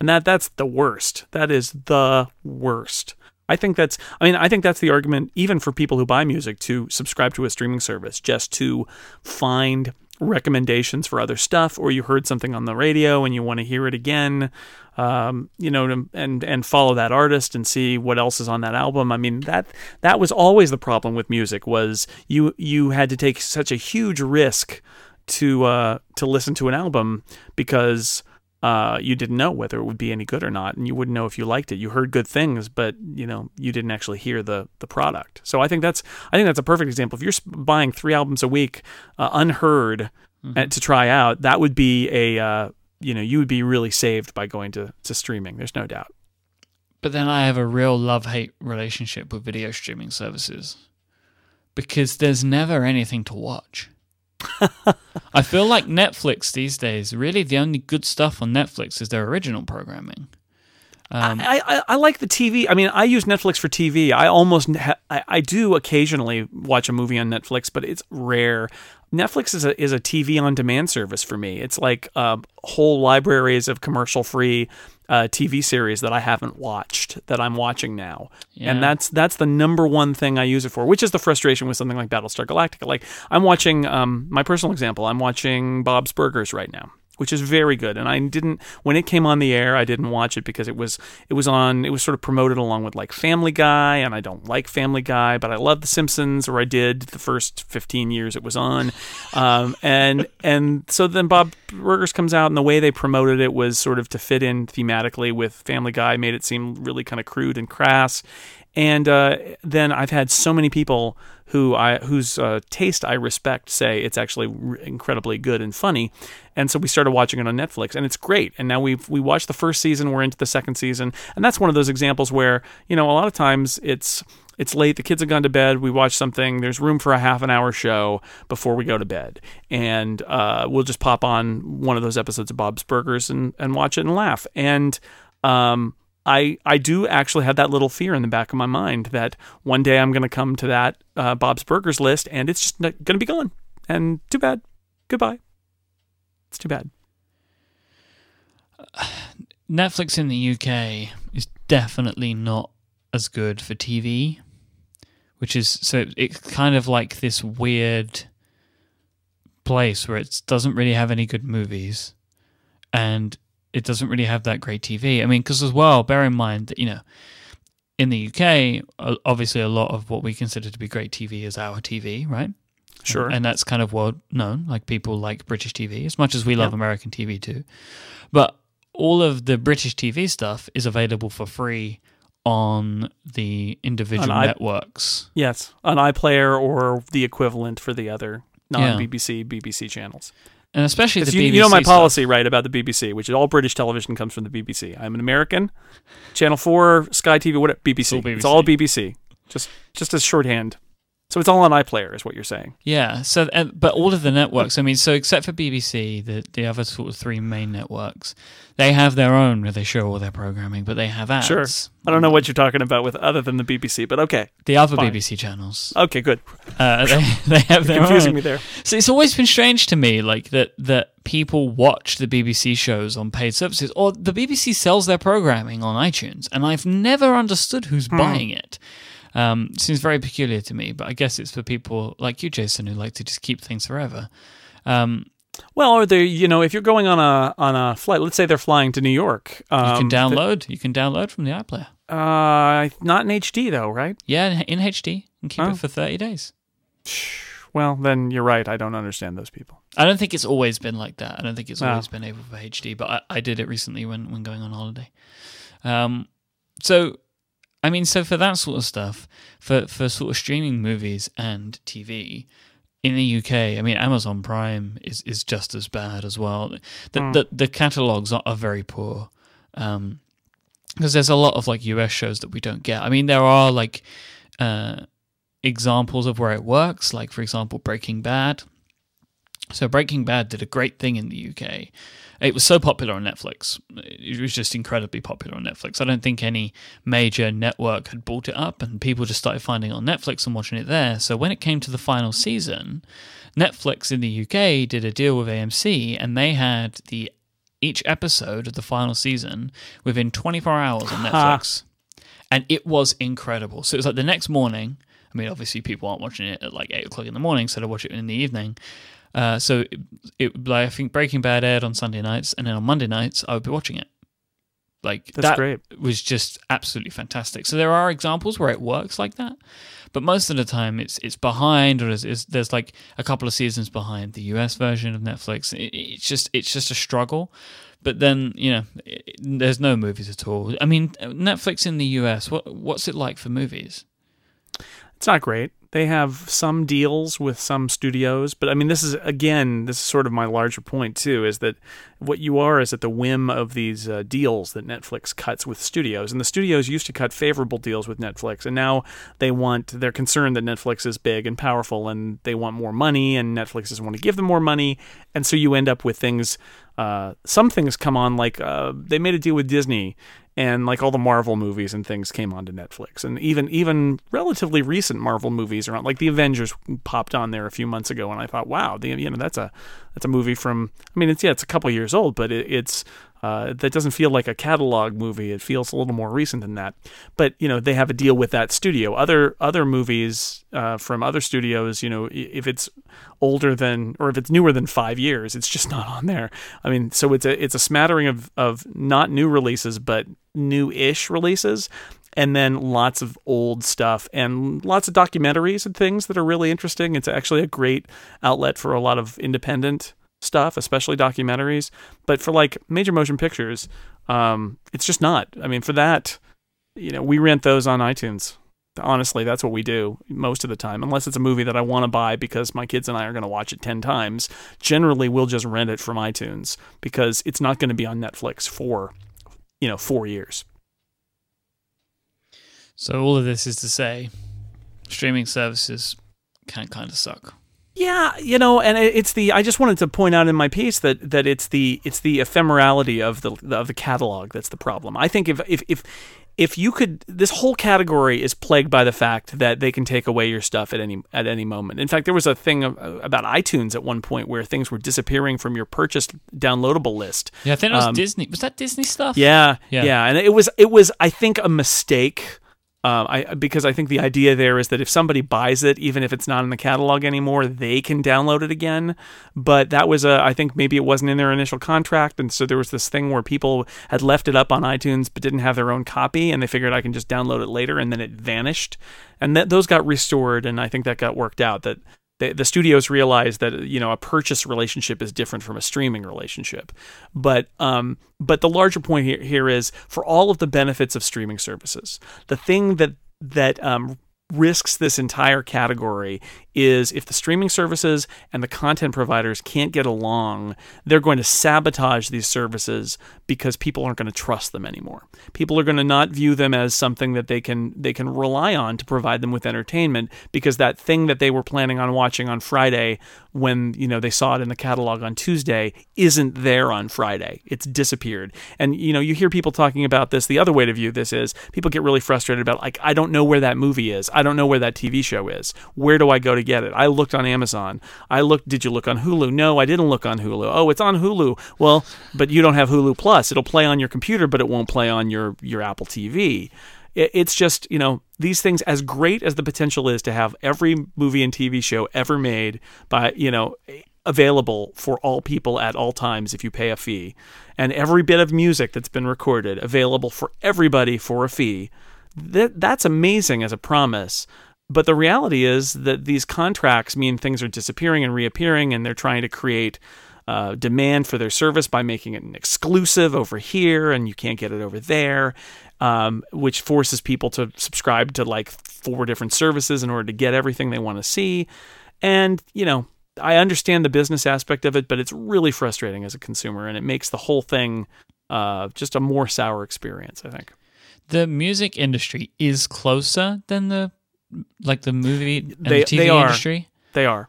and that that's the worst. That is the worst. I think that's I mean I think that's the argument even for people who buy music to subscribe to a streaming service just to find recommendations for other stuff or you heard something on the radio and you want to hear it again um, you know and and follow that artist and see what else is on that album. I mean that that was always the problem with music was you you had to take such a huge risk to uh to listen to an album because uh, you didn't know whether it would be any good or not, and you wouldn't know if you liked it. You heard good things, but you know you didn't actually hear the the product. So I think that's I think that's a perfect example. If you're buying three albums a week, uh, unheard, uh, to try out, that would be a uh, you know you would be really saved by going to to streaming. There's no doubt. But then I have a real love hate relationship with video streaming services because there's never anything to watch. I feel like Netflix these days, really the only good stuff on Netflix is their original programming. Um, I, I I like the TV. I mean, I use Netflix for TV. I almost ha- I, I do occasionally watch a movie on Netflix, but it's rare. Netflix is a is a TV on demand service for me. It's like uh, whole libraries of commercial free uh, TV series that I haven't watched that I'm watching now, Yeah. and that's that's the number one thing I use it for. Which is the frustration with something like Battlestar Galactica. Like I'm watching um, my personal example. I'm watching Bob's Burgers right now which is very good. And I didn't when it came on the air, I didn't watch it because it was it was on it was sort of promoted along with like Family Guy, and I don't like Family Guy, but I love The Simpsons, or I did the first fifteen years it was on. Um, and and so then Bob Burgers comes out, and the way they promoted it was sort of to fit in thematically with Family Guy, made it seem really kind of crude and crass. And uh, then I've had so many people who I whose uh, taste I respect say it's actually r- incredibly good and funny, and so we started watching it on Netflix, and it's great. And now we've we watched the first season, we're into the second season, and that's one of those examples where you know a lot of times it's it's late, the kids have gone to bed, we watch something, there's room for a half an hour show before we go to bed, and uh, we'll just pop on one of those episodes of Bob's Burgers and and watch it and laugh, and um, I I do actually have that little fear in the back of my mind that one day I'm going to come to that uh, Bob's Burgers list and it's just going to be gone. And too bad. Goodbye. It's too bad. Netflix in the UK is definitely not as good for TV, which is so it's kind of like this weird place where it doesn't really have any good movies, and it doesn't really have that great TV. I mean, because as well, bear in mind that you know, in the UK, obviously a lot of what we consider to be great TV is our TV, right? Sure. And that's kind of well known. Like people like British TV as much as we love Yeah. American TV too. But all of the British TV stuff is available for free on the individual On i- networks. yes, an iPlayer or the equivalent for the other non-BBC BBC channels. And especially the you, BBC you know my stuff. policy, right, about the BBC, which is all British television comes from the BBC. I'm an American. Channel Four, Sky TV, whatever, BBC. all It's all BBC. BBC. Just just as shorthand. So it's all on iPlayer, is what you're saying. Yeah. So, but all of the networks. I mean, so except for BBC, the the other sort of three main networks, they have their own where they show all their programming, but they have ads. Sure. I don't know what you're talking about with other than the BBC, but okay. The other Fine. BBC channels, Okay, good. uh, they they have their Confusing own. me there. So it's always been strange to me, like that that people watch the BBC shows on paid services, or the BBC sells their programming on iTunes, and I've never understood who's Hmm. buying it. Um, seems very peculiar to me, but I guess it's for people like you, Jason, who like to just keep things forever. Um, Well, or they, you know, if you're going on a on a flight, let's say they're flying to New York, you um, can download. you can download from the iPlayer. Uh, not in HD though, right? Yeah, in HD, and keep Oh. it for thirty days. Well, then you're right. I don't understand those people. I don't think it's always been like that. I don't think it's No. always been able for HD, but I, I did it recently when, when going on holiday. Um, so, I mean, so for that sort of stuff, for, for sort of streaming movies and TV in the UK, I mean, Amazon Prime is, is just as bad as well. The, Hmm. the, the catalogs are, are very poor. Um, because there's a lot of like US shows that we don't get. I mean, there are like uh, examples of where it works, like for example, Breaking Bad. So Breaking Bad did a great thing in the UK. It was so popular on Netflix. It was just incredibly popular on Netflix. I don't think any major network had bought it up, and people just started finding it on Netflix and watching it there. So when it came to the final season, Netflix in the UK did a deal with AMC, and they had the each episode of the final season within 24 hours on Netflix. And it was incredible. So it was like the next morning. I mean, obviously, people aren't watching it at like 8 o'clock in the morning, so they watch it in the evening. Uh, so it, it, like, I think Breaking Bad aired on Sunday nights, and then on Monday nights, I would be watching it. Like That's that great. was just absolutely fantastic. So there are examples where it works like that, but most of the time it's it's behind, or there's, is, there's like a couple of seasons behind the US version of Netflix. It, it's just it's just a struggle. But then you know, it, there's no movies at all. I mean, Netflix in the US, what what's it like for movies? It's not great. They have some deals with some studios, but I mean, this is again, this is sort of my larger point too, is that what you are is at the whim of these uh, deals that Netflix cuts with studios, and the studios used to cut favorable deals with Netflix, and now they want, they're concerned that Netflix is big and powerful, and they want more money, and Netflix doesn't want to give them more money, and so you end up with things. Uh, some things come on like uh, they made a deal with Disney and like all the Marvel movies and things came onto Netflix, and even even relatively recent Marvel movies around. Like the Avengers popped on there a few months ago, and I thought, wow, the, you know that's a that's a movie from. I mean, it's yeah, it's a couple years old, but it, it's uh, that doesn't feel like a catalog movie. It feels a little more recent than that. But you know, they have a deal with that studio. Other other movies uh, from other studios, you know, if it's older than or if it's newer than five years, it's just not on there. I mean, so it's a it's a smattering of of not new releases, but new-ish releases. And then lots of old stuff and lots of documentaries and things that are really interesting. It's actually a great outlet for a lot of independent stuff, especially documentaries. But for like major motion pictures, um, it's just not. I mean, for that, you know, we rent those on iTunes. Honestly, that's what we do most of the time, unless it's a movie that I want to buy because my kids and I are going to watch it 10 times. Generally, we'll just rent it from iTunes because it's not going to be on Netflix for, you know, four years. So all of this is to say, streaming services can kind of suck. Yeah, you know, and it's the I just wanted to point out in my piece that that it's the it's the ephemerality of the of the catalog that's the problem. I think if if if if you could this whole category is plagued by the fact that they can take away your stuff at any at any moment. In fact, there was a thing about iTunes at one point where things were disappearing from your purchased downloadable list. Yeah, I think it was Um, Disney. Was that Disney stuff? Yeah, Yeah. yeah, and it was it was I think a mistake Um, I because I think the idea there is that if somebody buys it, even if it's not in the catalog anymore, they can download it again. But that was a I think maybe it wasn't in their initial contract, and so there was this thing where people had left it up on iTunes but didn't have their own copy, and they figured I can just download it later, and then it vanished, and that those got restored, and I think that got worked out. That the, the studios realize that you know a purchase relationship is different from a streaming relationship. But um but the larger point here, here is for all of the benefits of streaming services the thing that that um risks this entire category is if the streaming services and the content providers can't get along, they're going to sabotage these services because people aren't going to trust them anymore. People are going to not view them as something that they can they can rely on to provide them with entertainment because that thing that they were planning on watching on Friday when, you know, they saw it in the catalog on Tuesday isn't there on Friday. It's disappeared. And you know, you hear people talking about this, the other way to view this is people get really frustrated about like I don't know where that movie is. I don't know where that TV show is. Where do I go to get it. I looked on Amazon. I looked. Did you look on Hulu? No, I didn't look on Hulu. Oh, it's on Hulu. Well, but you don't have Hulu Plus. It'll play on your computer, but it won't play on your your Apple TV. It's just you know these things. As great as the potential is to have every movie and TV show ever made by you know available for all people at all times if you pay a fee, and every bit of music that's been recorded available for everybody for a fee. That that's amazing as a promise. But the reality is that these contracts mean things are disappearing and reappearing, and they're trying to create uh, demand for their service by making it an exclusive over here, and you can't get it over there, um, which forces people to subscribe to like four different services in order to get everything they want to see. And, you know, I understand the business aspect of it, but it's really frustrating as a consumer, and it makes the whole thing uh, just a more sour experience, I think. The music industry is closer than the like the movie and They- the TV they are. industry? They are.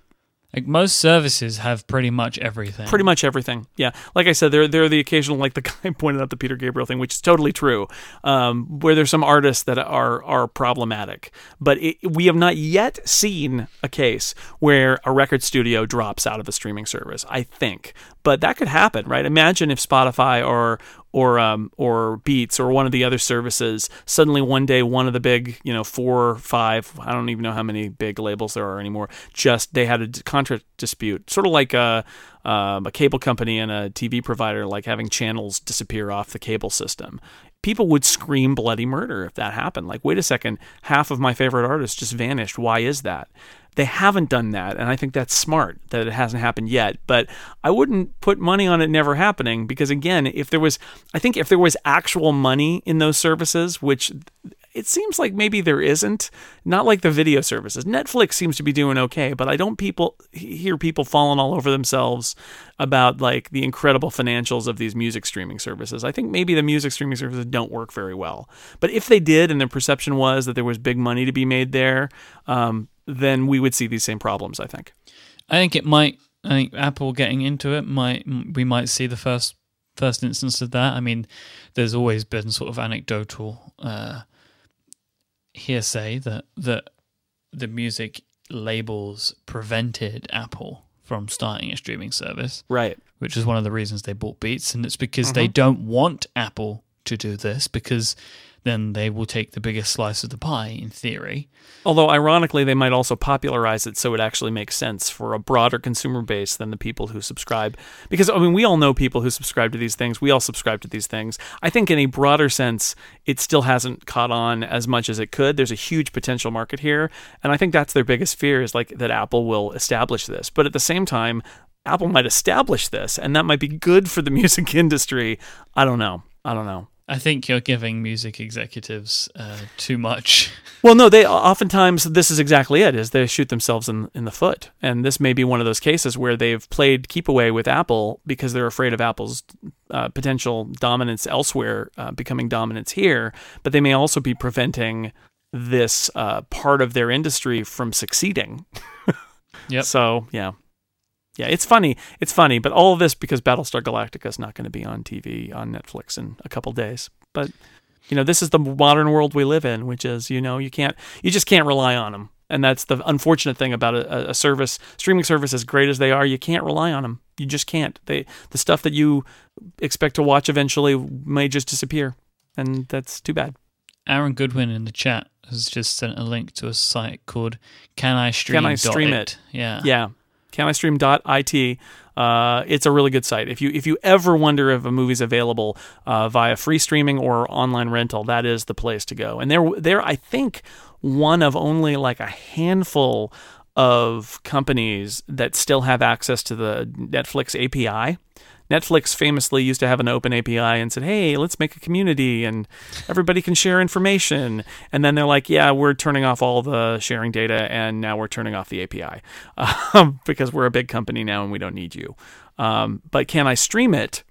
Like most services have pretty much everything. Pretty much everything. Yeah. Like I said, there there are the occasional, like the guy pointed out the Peter Gabriel thing, which is totally true, um, where there's some artists that are are problematic. But it, we have not yet seen a case where a record studio drops out of a streaming service. I think, but that could happen, right? Imagine if Spotify or or um, or Beats or one of the other services suddenly one day one of the big you know four or five I don't even know how many big labels there are anymore just they had a contract dispute sort of like a um, a cable company and a TV provider like having channels disappear off the cable system. People would scream bloody murder if that happened. Like, wait a second, half of my favorite artists just vanished. Why is that? They haven't done that, and I think that's smart that it hasn't happened yet. But I wouldn't put money on it never happening because, again, if there was, I think if there was actual money in those services, which it seems like maybe there isn't, not like the video services. Netflix seems to be doing okay, but I don't people hear people falling all over themselves about like the incredible financials of these music streaming services. I think maybe the music streaming services don't work very well. But if they did, and the perception was that there was big money to be made there, um, then we would see these same problems. I think. I think it might. I think Apple getting into it might. We might see the first first instance of that. I mean, there's always been sort of anecdotal uh, hearsay that that the music labels prevented Apple from starting a streaming service, Right. which is one of the reasons they bought Beats, and it's because they mm-hmm. don't want Apple to do this because then they will take the biggest slice of the pie in theory. Although, ironically, they might also popularize it so it actually makes sense for a broader consumer base than the people who subscribe. Because, I mean, we all know people who subscribe to these things. We all subscribe to these things. I think, in a broader sense, it still hasn't caught on as much as it could. There's a huge potential market here. And I think that's their biggest fear is like that Apple will establish this. But at the same time, Apple might establish this, and that might be good for the music industry. I don't know. I don't know. I think you're giving music executives uh, too much. Well, no, they oftentimes this is exactly it. Is they shoot themselves in in the foot, and this may be one of those cases where they've played keep away with Apple because they're afraid of Apple's uh, potential dominance elsewhere, uh, becoming dominance here. But they may also be preventing this uh, part of their industry from succeeding. Yep. So yeah, yeah, it's funny. It's funny, but all of this because Battlestar Galactica is not going to be on TV on Netflix in a couple days. But you know, this is the modern world we live in, which is you know you can't you just can't rely on them, and that's the unfortunate thing about a, a service streaming service as great as they are. You can't rely on them. You just can't. They the stuff that you expect to watch eventually may just disappear, and that's too bad. Aaron Goodwin in the chat has just sent a link to a site called Can I Stream? Can I Stream It? Yeah. Yeah. CanIStream.it. Uh, it's a really good site. If you if you ever wonder if a movie's available uh, via free streaming or online rental, that is the place to go. And they're they're I think one of only like a handful of companies that still have access to the Netflix API. Netflix famously used to have an open API and said, "Hey, let's make a community and everybody can share information." And then they're like, "Yeah, we're turning off all the sharing data, and now we're turning off the API um, because we're a big company now and we don't need you." Um, but can I stream it?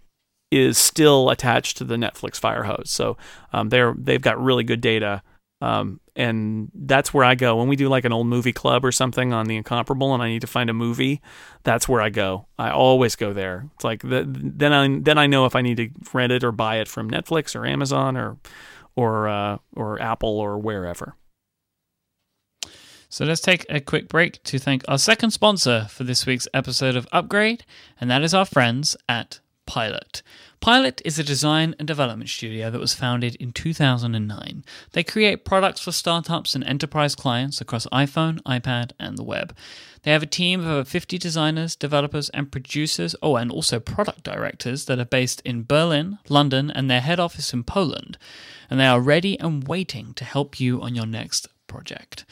Is still attached to the Netflix Firehose, so um, they're they've got really good data um, and that's where I go when we do like an old movie club or something on the Incomparable, and I need to find a movie. That's where I go. I always go there. It's like the, then I then I know if I need to rent it or buy it from Netflix or Amazon or or uh, or Apple or wherever. So let's take a quick break to thank our second sponsor for this week's episode of Upgrade, and that is our friends at Pilot. Pilot is a design and development studio that was founded in 2009. They create products for startups and enterprise clients across iPhone, iPad, and the web. They have a team of over 50 designers, developers, and producers, oh, and also product directors that are based in Berlin, London, and their head office in Poland. And they are ready and waiting to help you on your next project.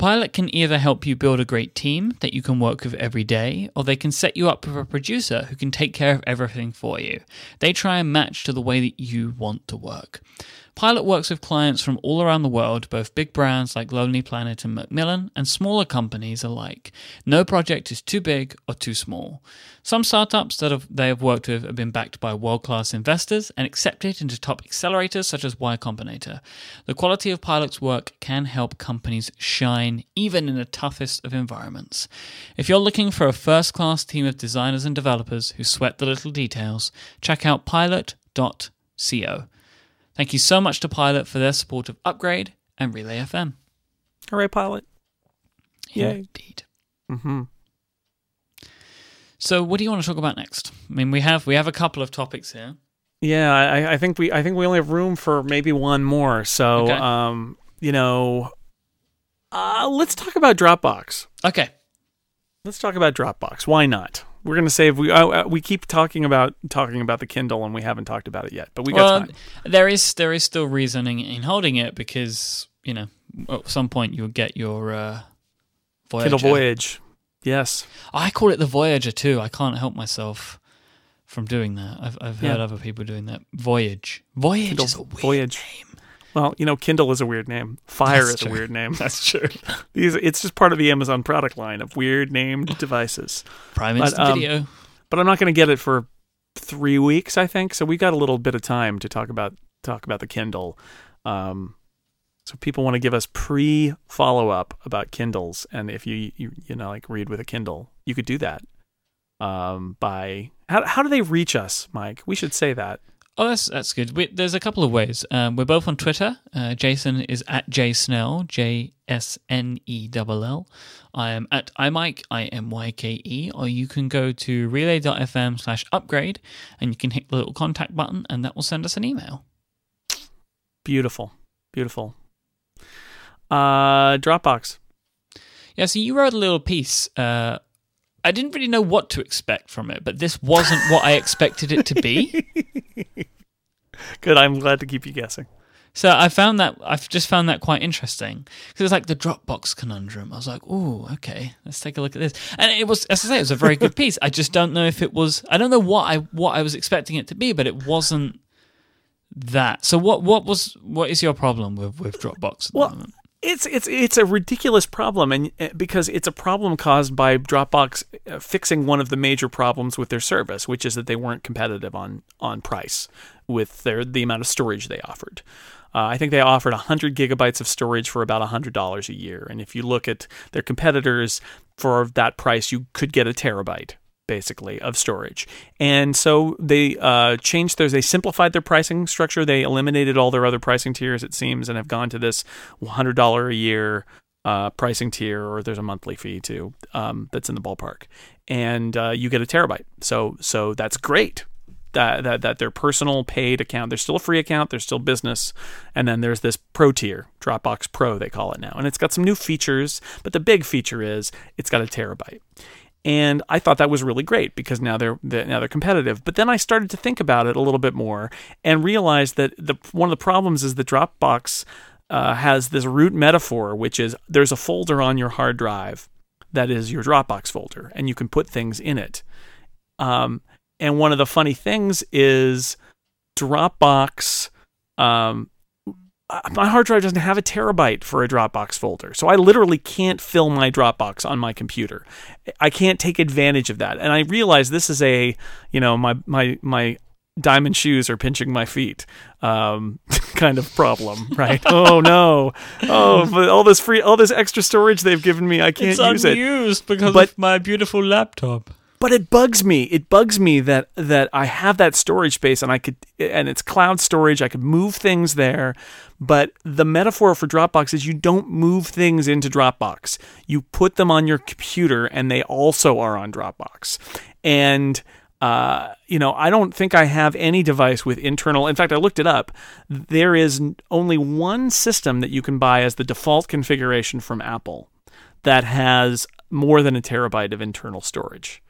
Pilot can either help you build a great team that you can work with every day, or they can set you up with a producer who can take care of everything for you. They try and match to the way that you want to work. Pilot works with clients from all around the world, both big brands like Lonely Planet and Macmillan, and smaller companies alike. No project is too big or too small. Some startups that have, they have worked with have been backed by world class investors and accepted into top accelerators such as Y Combinator. The quality of Pilot's work can help companies shine even in the toughest of environments. If you're looking for a first class team of designers and developers who sweat the little details, check out pilot.co. Thank you so much to Pilot for their support of Upgrade and Relay FM. All right, Pilot. Yay. Indeed. Mm-hmm. So, what do you want to talk about next? I mean, we have we have a couple of topics here. Yeah, I, I think we I think we only have room for maybe one more. So, Okay. um, you know, uh, let's talk about Dropbox. Okay. Let's talk about Dropbox. Why not? We're gonna save. We uh, uh, we keep talking about talking about the Kindle, and we haven't talked about it yet. But we got time. there is there is still reasoning in holding it because you know at some point you'll get your uh, Voyager. Kindle Voyage. Yes. I call it the Voyager too. I can't help myself from doing that. I've I've heard Yeah. other people doing that. Voyage. Voyage Kindle is a weird Voyage. name. Well, you know, Kindle is a weird name. Fire That's is true. a weird name. That's true. These, it's just part of the Amazon product line of weird named devices. Prime But, Instant um, Video. But I'm not going to get it for three weeks, I think. So we got a little bit of time to talk about talk about the Kindle. Um, so people want to give us pre follow up about Kindles, and if you, you you know like read with a Kindle, you could do that. Um, by how how do they reach us, Myke? We should say that. Oh, that's that's good. We, there's a couple of ways. Um, we're both on Twitter. Uh, Jason is at jsnell, J S N E L L. I am at imyke, I M Y K E. Or you can go to relay.fm slash upgrade, and you can hit the little contact button, and that will send us an email. Beautiful, beautiful. Uh, Dropbox. Yeah, so you wrote a little piece. Uh, I didn't really know what to expect from it, but this wasn't what I expected it to be. Good. I'm glad to keep you guessing. So I found that I've just found that quite interesting because it's like the Dropbox conundrum. I was like, "Oh, okay, let's take a look at this." And it was, as I say, it was a very good piece. I just don't know if it was. I don't know what I what I was expecting it to be, but it wasn't that. So what what was what is your problem with with Dropbox? At the Well, moment? It's it's it's a ridiculous problem, and uh, because it's a problem caused by Dropbox uh, fixing one of the major problems with their service, which is that they weren't competitive on on price with their the amount of storage they offered. Uh, I think they offered 100 gigabytes of storage for about $100 a year, and if you look at their competitors for that price, you could get a terabyte basically of storage. And so they uh, changed those. They simplified their pricing structure. They eliminated all their other pricing tiers, it seems, and have gone to this hundred dollar a year uh, pricing tier, or there's a monthly fee too um, that's in the ballpark, and uh, you get a terabyte. So so that's great. that, that that their personal paid account. There's still a free account. There's still business, and then there's this pro tier, Dropbox Pro they call it now, and it's got some new features. But the big feature is it's got a terabyte, and I thought that was really great because now they're, they're now they're competitive. But then I started to think about it a little bit more and realized that the one of the problems is the Dropbox uh, has this root metaphor, which is there's a folder on your hard drive that is your Dropbox folder, and you can put things in it. Um, and one of the funny things is Dropbox. Um, my hard drive doesn't have a terabyte for a Dropbox folder. So I literally can't fill my Dropbox on my computer. I can't take advantage of that. And I realize this is a, you know, my my my diamond shoes are pinching my feet um, kind of problem, right? oh no. Oh, but all this free all this extra storage they've given me, I can't it's use it. unused because But- of my beautiful laptop. but it bugs me. It bugs me that that I have that storage space and I could and it's cloud storage. I could move things there, but the metaphor for Dropbox is you don't move things into Dropbox. You put them on your computer and they also are on Dropbox. And uh, you know, I don't think I have any device with internal. In fact, I looked it up. There is only one system that you can buy as the default configuration from Apple that has more than a terabyte of internal storage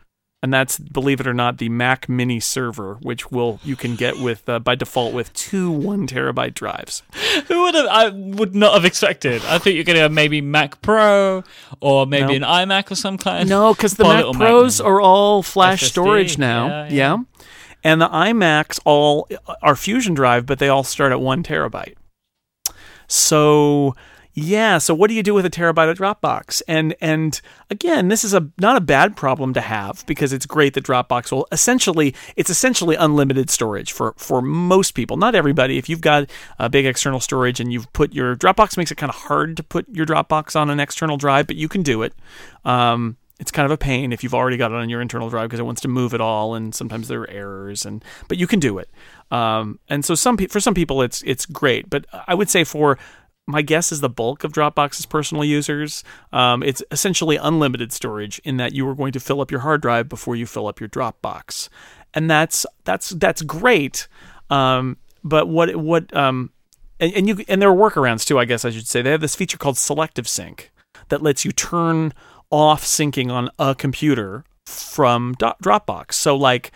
and that's believe it or not the Mac Mini server, which will you can get with uh, by default with two one terabyte drives. Who would have? I would not have expected. I think you're going to have maybe Mac Pro or maybe No. an iMac or some kind. No, because the Mac little Mac Pros are all flash SSD, storage now. yeah, yeah. and the iMacs all are Fusion Drive, but they all start at one terabyte. So yeah, so what do you do with a terabyte of Dropbox? And and again, this is a not a bad problem to have because it's great that Dropbox will essentially it's essentially unlimited storage for for most people. Not everybody. If you've got a big external storage and you've put your Dropbox makes it kind of hard to put your Dropbox on an external drive, but you can do it. Um, it's kind of a pain if you've already got it on your internal drive because it wants to move it all, and sometimes there are errors. And but you can do it. Um, and so some pe- for some people it's it's great, but I would say for my guess is the bulk of Dropbox's personal users. Um, it's essentially unlimited storage in that you are going to fill up your hard drive before you fill up your Dropbox, and that's that's that's great. Um, but what what um, and, and you and there are workarounds too. I guess I should say they have this feature called Selective Sync that lets you turn off syncing on a computer from Dropbox. So like,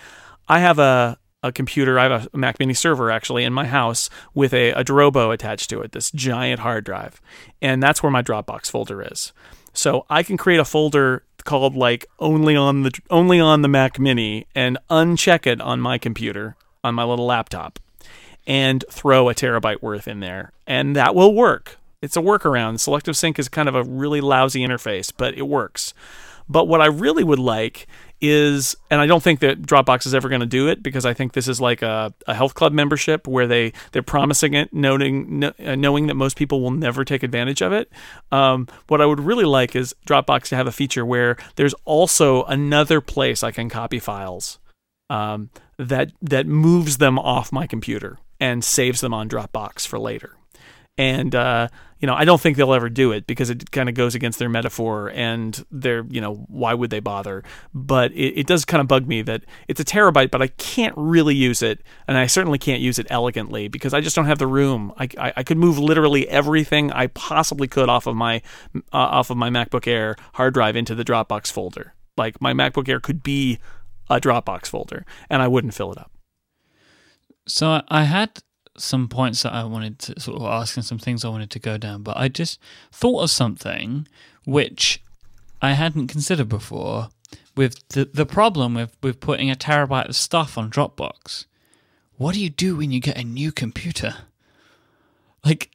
I have a a computer. I have a Mac Mini server actually in my house with a, a Drobo attached to it, this giant hard drive, and that's where my Dropbox folder is. So I can create a folder called like only on the only on the Mac Mini and uncheck it on my computer on my little laptop, and throw a terabyte worth in there, and that will work. It's a workaround. Selective Sync is kind of a really lousy interface, but it works. But what I really would like is, and I don't think that Dropbox is ever going to do it because I think this is like a, a health club membership where they they're promising it, noting kn- uh, knowing that most people will never take advantage of it. Um, what I would really like is Dropbox to have a feature where there's also another place I can copy files um, that that moves them off my computer and saves them on Dropbox for later and uh, you know I don't think they'll ever do it because it kind of goes against their metaphor and their you know why would they bother? But it, it does kind of bug me that it's a terabyte, but I can't really use it, and I certainly can't use it elegantly because I just don't have the room. I, I, I could move literally everything I possibly could off of my uh, off of my MacBook Air hard drive into the Dropbox folder. Like my MacBook Air could be a Dropbox folder, and I wouldn't fill it up. So I- I had some points that I wanted to sort of ask and some things I wanted to go down, but I just thought of something which I hadn't considered before with the the problem with, with putting a terabyte of stuff on Dropbox. What do you do when you get a new computer? Like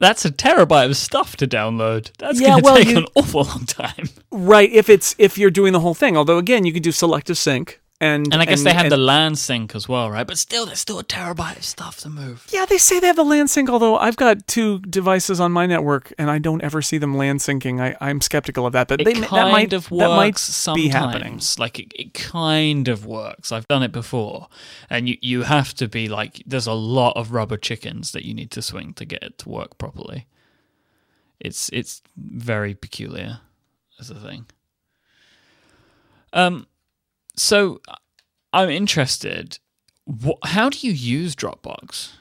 that's a terabyte of stuff to download. That's Yeah, going to well, take you- an awful long time. Right, if it's if you're doing the whole thing. Although again, you could do selective sync and And I guess they have and- the LAN sync as well, right? But still, there's still a terabyte of stuff to move. Yeah, they say they have the LAN sync, although I've got two devices on my network and I don't ever see them LAN syncing. I, I'm skeptical of that, but It they, kind that might of works that might sometimes. be happening. Like it, it kind of works. I've done it before, and you you have to be like there's a lot of rubber chickens that you need to swing to get it to work properly. It's it's very peculiar as a thing. Um, so I'm interested. How do you use Dropbox?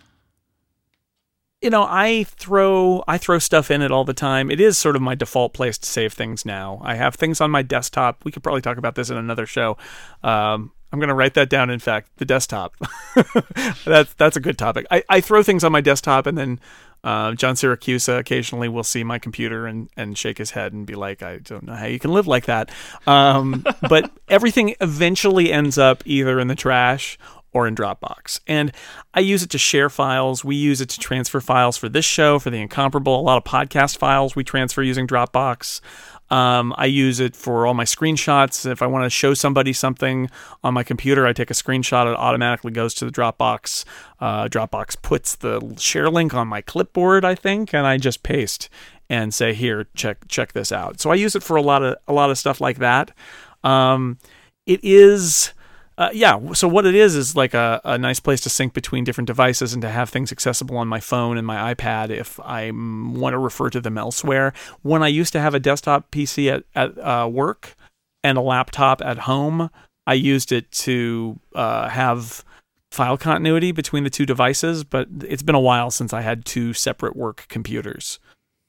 you know i throw i throw stuff in it all the time. It is sort of my default place to save things now. I have things on my desktop. We could probably talk about this in another show. Um, i'm going to write that down in fact the desktop. That's that's a good topic. I, I throw things on my desktop and then uh, John Siracusa occasionally will see my computer and, and shake his head and be like, I don't know how you can live like that. Um, but everything eventually ends up either in the trash or in Dropbox. And I use it to share files. We use it to transfer files for this show, for the incomparable. A lot of podcast files we transfer using Dropbox. Um, I use it for all my screenshots. If I want to show somebody something on my computer, I take a screenshot. It automatically goes to the Dropbox. Uh, Dropbox puts the share link on my clipboard, I think, and I just paste and say, "Here, check check this out." So I use it for a lot of a lot of stuff like that. Um, it is uh, yeah, so what it is is like a, a nice place to sync between different devices and to have things accessible on my phone and my iPad if I want to refer to them elsewhere. When I used to have a desktop PC at, at uh, work and a laptop at home, I used it to uh, have file continuity between the two devices, but it's been a while since I had two separate work computers.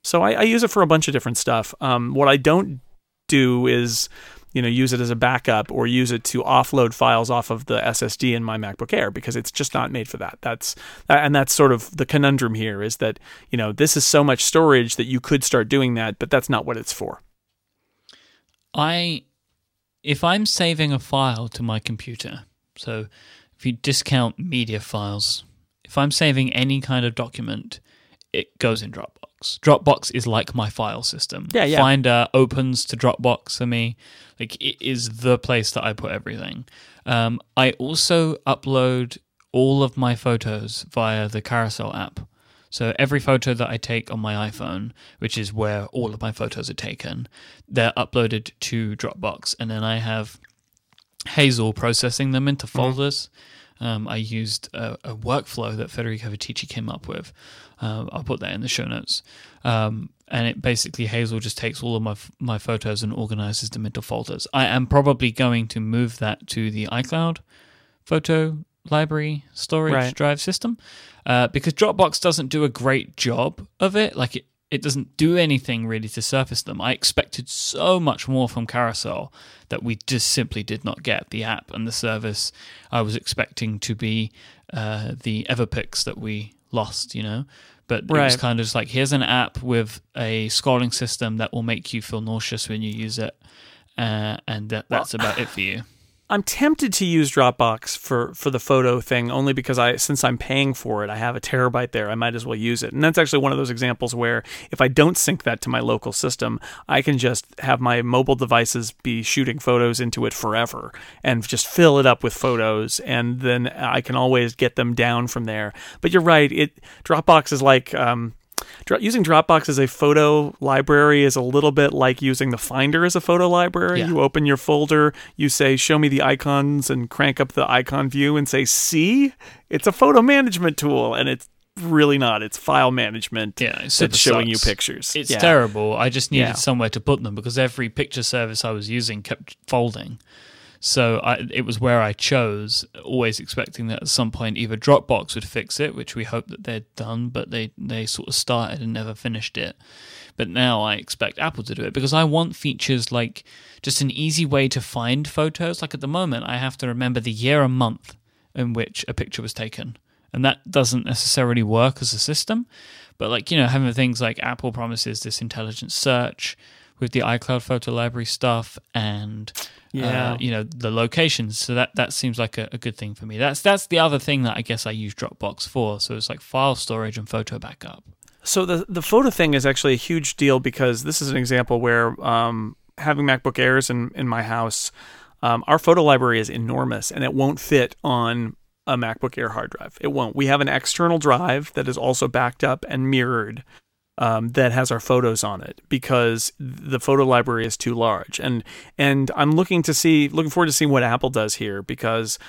So I, I use it for a bunch of different stuff. Um, what I don't do is you know use it as a backup or use it to offload files off of the SSD in my MacBook Air because it's just not made for that. That's and that's sort of the conundrum here is that you know this is so much storage that you could start doing that, but that's not what it's for. I if I'm saving a file to my computer, so if you discount media files, if I'm saving any kind of document, it goes in Dropbox. Dropbox is like my file system. Yeah, yeah. Finder opens to Dropbox for me. Like it is the place that I put everything. Um, I also upload all of my photos via the Carousel app. So every photo that I take on my iPhone, which is where all of my photos are taken, they're uploaded to Dropbox, and then I have Hazel processing them into folders. Um, I used a, a, workflow that Federico Viticci came up with. Uh, I'll put that in the show notes. Um, and it basically Hazel just takes all of my my photos and organizes them into folders. I am probably going to move that to the iCloud photo library storage Right. drive system uh, because Dropbox doesn't do a great job of it. Like it, it doesn't do anything really to surface them. I expected so much more from Carousel that we just simply did not get. The app and the service I was expecting to be uh, the Everpix that we lost, you know. But it was kind of just like here's an app with a scrolling system that will make you feel nauseous when you use it, uh, and that, that's about it for you. I'm tempted to use Dropbox for for the photo thing only because I since I'm paying for it, I have a terabyte there. I might as well use it. And that's actually one of those examples where if I don't sync that to my local system, I can just have my mobile devices be shooting photos into it forever and just fill it up with photos and then I can always get them down from there. But you're right, it Dropbox is like um Dro- using Dropbox as a photo library is a little bit like using the Finder as a photo library. Yeah. You open your folder, you say, Show me the icons, and crank up the icon view and say, See? It's a photo management tool. And it's really not. It's file management Yeah, it super that's showing you pictures. It's Yeah. terrible. I just needed Yeah. somewhere to put them because every picture service I was using kept folding. So I, it was where I chose, always expecting that at some point either Dropbox would fix it, which we hope that they'd done, but they, they sort of started and never finished it. But now I expect Apple to do it because I want features like just an easy way to find photos. Like at the moment, I have to remember the year and month in which a picture was taken. And that doesn't necessarily work as a system. But like, you know, having things like Apple promises this intelligent search with the iCloud photo library stuff and Yeah. uh, you know, the locations. So that that seems like a, a good thing for me. That's that's the other thing that I guess I use Dropbox for. So it's like file storage and photo backup. So the the photo thing is actually a huge deal because this is an example where um, having MacBook Airs in in my house, um, our photo library is enormous and it won't fit on a MacBook Air hard drive. It won't. We have an external drive that is also backed up and mirrored um, that has our photos on it because the photo library is too large. And and I'm looking to see, looking forward to seeing what Apple does here because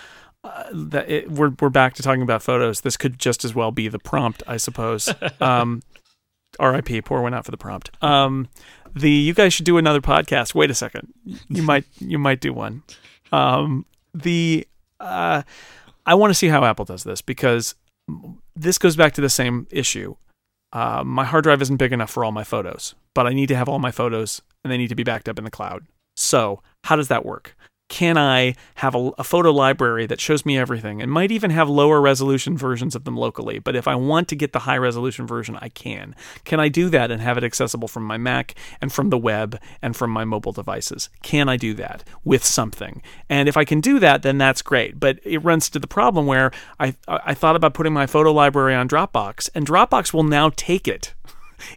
uh, that it, we're we're back to talking about photos. This could just as well be the prompt, I suppose. Um, R.I.P. Poor one out for the prompt. Um, the you guys should do another podcast. Wait a second, you might you might do one. Um, the uh, I want to see how Apple does this because this goes back to the same issue. Uh, my hard drive isn't big enough for all my photos, but I need to have all my photos and they need to be backed up in the cloud. So, how does that work? Can I have a, a, photo library that shows me everything and might even have lower resolution versions of them locally? But if I want to get the high resolution version, I can. Can I do that and have it accessible from my Mac and from the web and from my mobile devices? Can I do that with something? And if I can do that, then that's great. But it runs to the problem where I, I thought about putting my photo library on Dropbox, and Dropbox will now take it.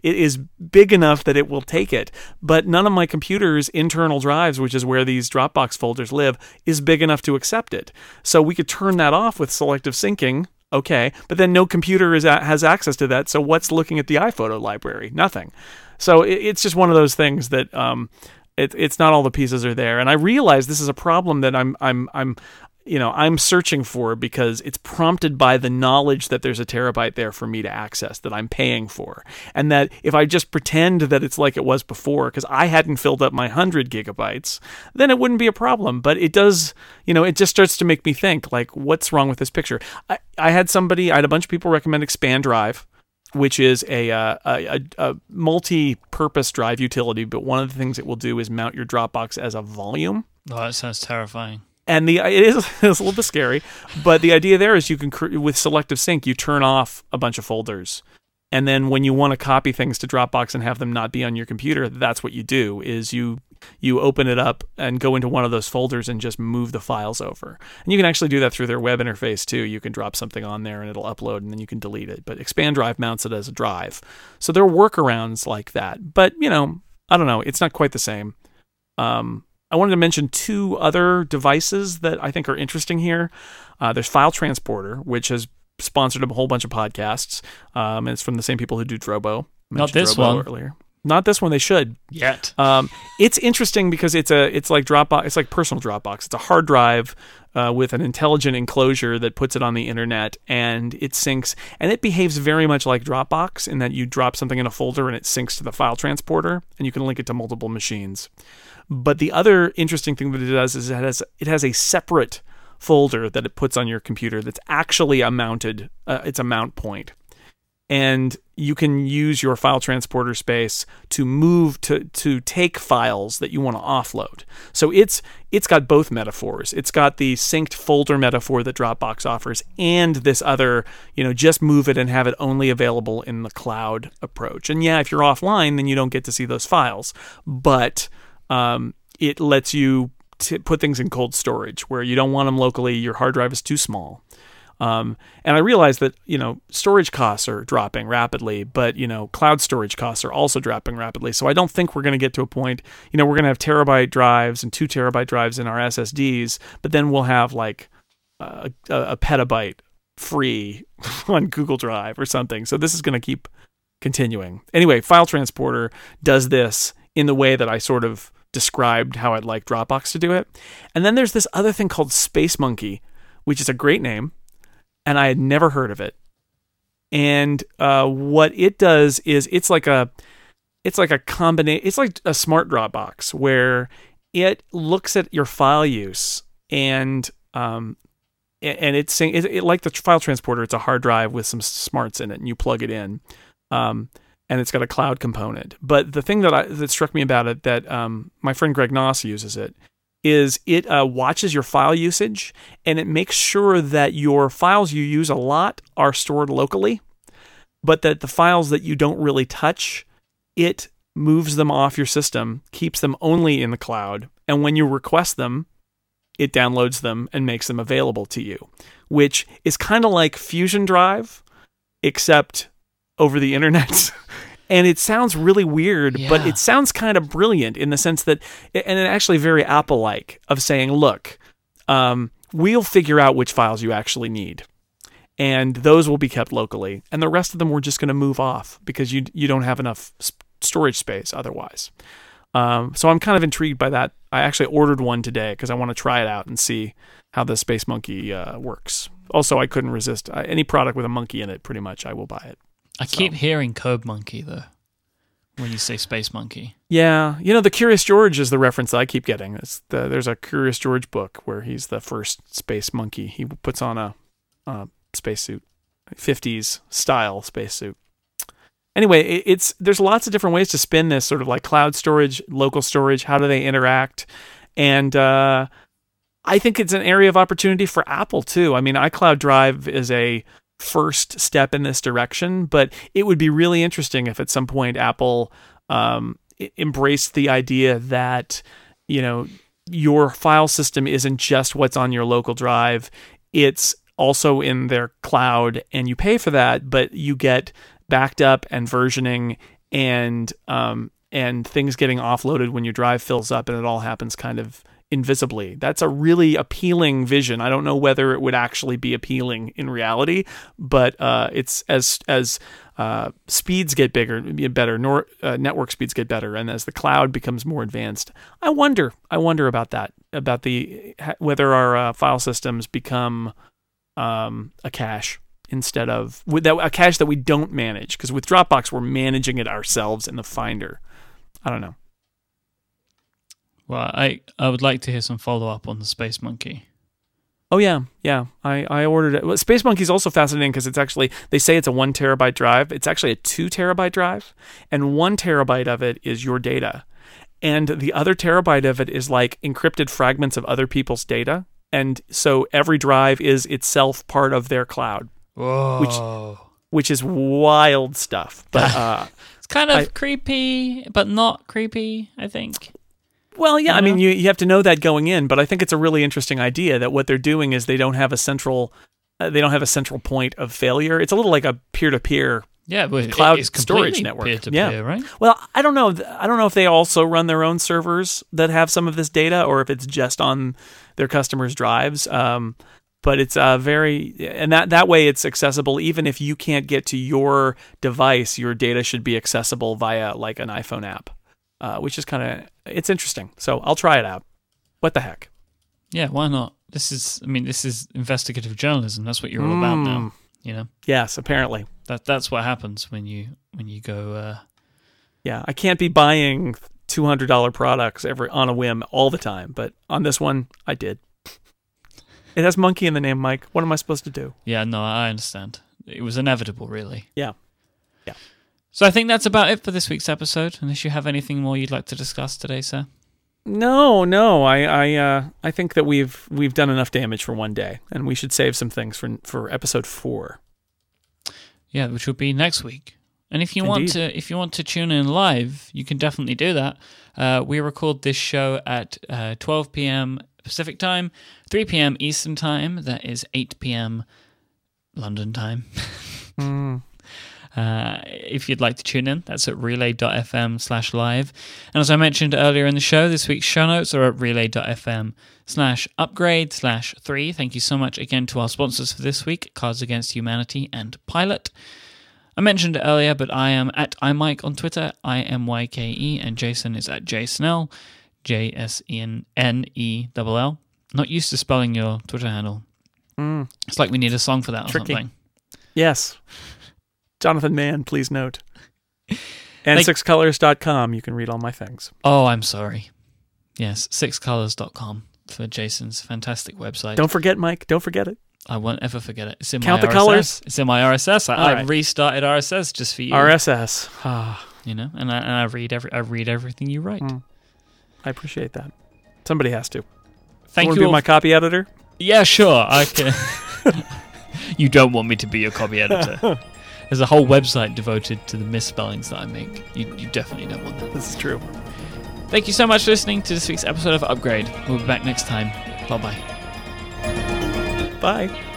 It is big enough that it will take it, but none of my computer's internal drives, which is where these Dropbox folders live, is big enough to accept it. So we could turn that off with selective syncing. Okay, but then no computer is has access to that. So what's looking at the iPhoto library? Nothing. So it's just one of those things that um, it, it's not all the pieces are there. And I realize this is a problem that I'm I'm I'm you know I'm searching for because it's prompted by the knowledge that there's a terabyte there for me to access that I'm paying for, and that if I just pretend that it's like it was before because I hadn't filled up my hundred gigabytes, then it wouldn't be a problem. But it does, you know, it just starts to make me think like, what's wrong with this picture? I, I had somebody, I had a bunch of people recommend ExpanDrive which is a, uh, a, a, multi-purpose drive utility. But one of the things it will do is mount your Dropbox as a volume. Oh, that sounds terrifying. And the it is it's a little bit scary, but the idea there is you can with selective sync you turn off a bunch of folders, and then when you want to copy things to Dropbox and have them not be on your computer, that's what you do is you you open it up and go into one of those folders and just move the files over. And you can actually do that through their web interface too. You can drop something on there and it'll upload and then you can delete it. But ExpanDrive mounts it as a drive. So there are workarounds like that. But, you know, I don't know, it's not quite the same. Um, I wanted to mention two other devices that I think are interesting here. Uh, there's File Transporter, which has sponsored a whole bunch of podcasts. Um, and it's from the same people who do Drobo. Not this Drobo one earlier. Not this one. They should yet. Um, it's interesting because it's a it's like Dropbox. It's like personal Dropbox. It's a hard drive uh, with an intelligent enclosure that puts it on the internet and it syncs and it behaves very much like Dropbox in that you drop something in a folder and it syncs to the file transporter and you can link it to multiple machines. But the other interesting thing that it does is it has it has a separate folder that it puts on your computer that's actually a mounted uh, it's a mount point and you can use your file transporter space to move to to take files that you want to offload. So it's it's got both metaphors. It's got the synced folder metaphor that Dropbox offers and this other, you know, just move it and have it only available in the cloud approach. And yeah, if you're offline then you don't get to see those files, but um, it lets you t- put things in cold storage where you don't want them locally, your hard drive is too small. Um, and I realize that you know storage costs are dropping rapidly, but you know cloud storage costs are also dropping rapidly. So I don't think we're going to get to a point. You know, we're going to have terabyte drives and two terabyte drives in our SSDs, but then we'll have like a, a petabyte free on Google Drive or something. So this is going to keep continuing. Anyway, File Transporter does this in the way that I sort of described how I'd like Dropbox to do it. And then there's this other thing called Space Monkey, which is a great name and I had never heard of it. And uh, what it does is it's like a it's like a combination it's like a smart Dropbox where it looks at your file use and um and it's saying it, it, like the file transporter it's a hard drive with some smarts in it and you plug it in um and it's got a cloud component but the thing that I that struck me about it that um my friend Greg Noss uses it is it uh, watches your file usage and it makes sure that your files you use a lot are stored locally, but that the files that you don't really touch, it moves them off your system, keeps them only in the cloud, and when you request them, it downloads them and makes them available to you, which is kind of like Fusion Drive, except over the internet. and it sounds really weird, yeah. but it sounds kind of brilliant in the sense that, and it actually very Apple like of saying, look, um, we'll figure out which files you actually need. And those will be kept locally, and the rest of them we're just going to move off because you you don't have enough storage space otherwise. Um, so I'm kind of intrigued by that. I actually ordered one today because I want to try it out and see how the Space Monkey uh, works. Also, I couldn't resist uh, any product with a monkey in it. Pretty much, I will buy it. I so. keep hearing Code Monkey though. when you say Space Monkey. Yeah, you know, the Curious George is the reference that I keep getting. It's the, there's a Curious George book where he's the first space monkey. He puts on a, a spacesuit, 50s style spacesuit. Anyway, it, it's there's lots of different ways to spin this sort of like cloud storage, local storage. How do they interact? And uh, I think it's an area of opportunity for Apple too. I mean, iCloud Drive is a first step in this direction, but it would be really interesting if at some point Apple um, embraced the idea that you know your file system isn't just what's on your local drive; it's also in their cloud, and you pay for that, but you get backed up and versioning and um, and things getting offloaded when your drive fills up, and it all happens kind of invisibly. That's a really appealing vision. I don't know whether it would actually be appealing in reality, but uh, it's as as uh, speeds get bigger, better, nor, uh, network speeds get better, and as the cloud becomes more advanced, I wonder. I wonder about that. About the whether our uh, file systems become um, a cache instead of that, a cache that we don't manage because with Dropbox we're managing it ourselves in the Finder. I don't know. Well, I I would like to hear some follow up on the Space Monkey. Oh yeah, yeah. I, I ordered it. Well, Space Monkey is also fascinating because it's actually they say it's a one terabyte drive. It's actually a two terabyte drive, and one terabyte of it is your data, and the other terabyte of it is like encrypted fragments of other people's data. And so every drive is itself part of their cloud, Whoa. which which is wild stuff. But uh, it's kind of I- creepy, but not creepy. I think. Well, yeah, I You mean, you, you have to know that going in, but I think it's a really interesting idea that what they're doing is they don't have a central, uh, they don't have a central point of failure. It's a little like a peer-to-peer. Yeah, Cloud it's storage network. peer-to-peer, Yeah. right? Well, I don't know. I don't know if they also run their own servers that have some of this data, or if it's just on their customers' drives. Um, but it's uh, very, and that that way it's accessible. Even if you can't get to your device, your data should be accessible via like an iPhone app, uh, which is kind of it's interesting. So I'll try it out. What the heck? Yeah, why not? This is, I mean, this is investigative journalism. That's what you're all about Mm. now. You know, Yes, apparently. that that's what happens when you when you go. Uh, Yeah, I can't be buying two hundred dollar products every on a whim all the time, but on this one, I did. It has monkey in the name, Myke. What am I supposed to do? yeah, no, I understand. It was inevitable, really. Yeah. Yeah. So I think that's about it for this week's episode. Unless you have anything more you'd like to discuss today, sir. No, no. I, I, uh, I think that we've we've done enough damage for one day, and we should save some things for for episode four. Yeah, which will be next week. And if you want to, if you want to tune in live, you can definitely do that. Uh, we record this show at uh, 12 p.m. Pacific time, 3 p.m. Eastern time. That is 8 p.m. London time. Mm. Uh, if you'd like to tune in, that's at relay.fm slash live. And as I mentioned earlier in the show, this week's show notes are at relay.fm slash upgrade slash three. Thank you so much again to our sponsors for this week, Cards Against Humanity and Pilot. I mentioned it earlier, but I am at imyke on Twitter, I M Y K E, and Jason is at jsnell, J S E N N E L L. Not used to spelling your Twitter handle. Mm. It's like we need a song for that or something. Yes, Jonathan Mann, please note. And Thank- sixcolors.com, you can read all my things. Oh, I'm sorry. Yes, sixcolors.com for Jason's fantastic website. Don't forget, Myke. Don't forget it. I won't ever forget it. It's in Count my the RSS. colours. It's in my RSS. I, All I restarted RSS just for you. RSS. Ah, You know, and I, and I read every I read everything you write. Mm. I appreciate that. Somebody has to. Thank want you. to be my copy editor? yeah, sure. I can. you don't want me to be your copy editor. There's a whole website devoted to the misspellings that I make. You, you definitely don't want that. This is true. Thank you so much for listening to this week's episode of Upgrade. We'll be back next time. Bye bye. Bye.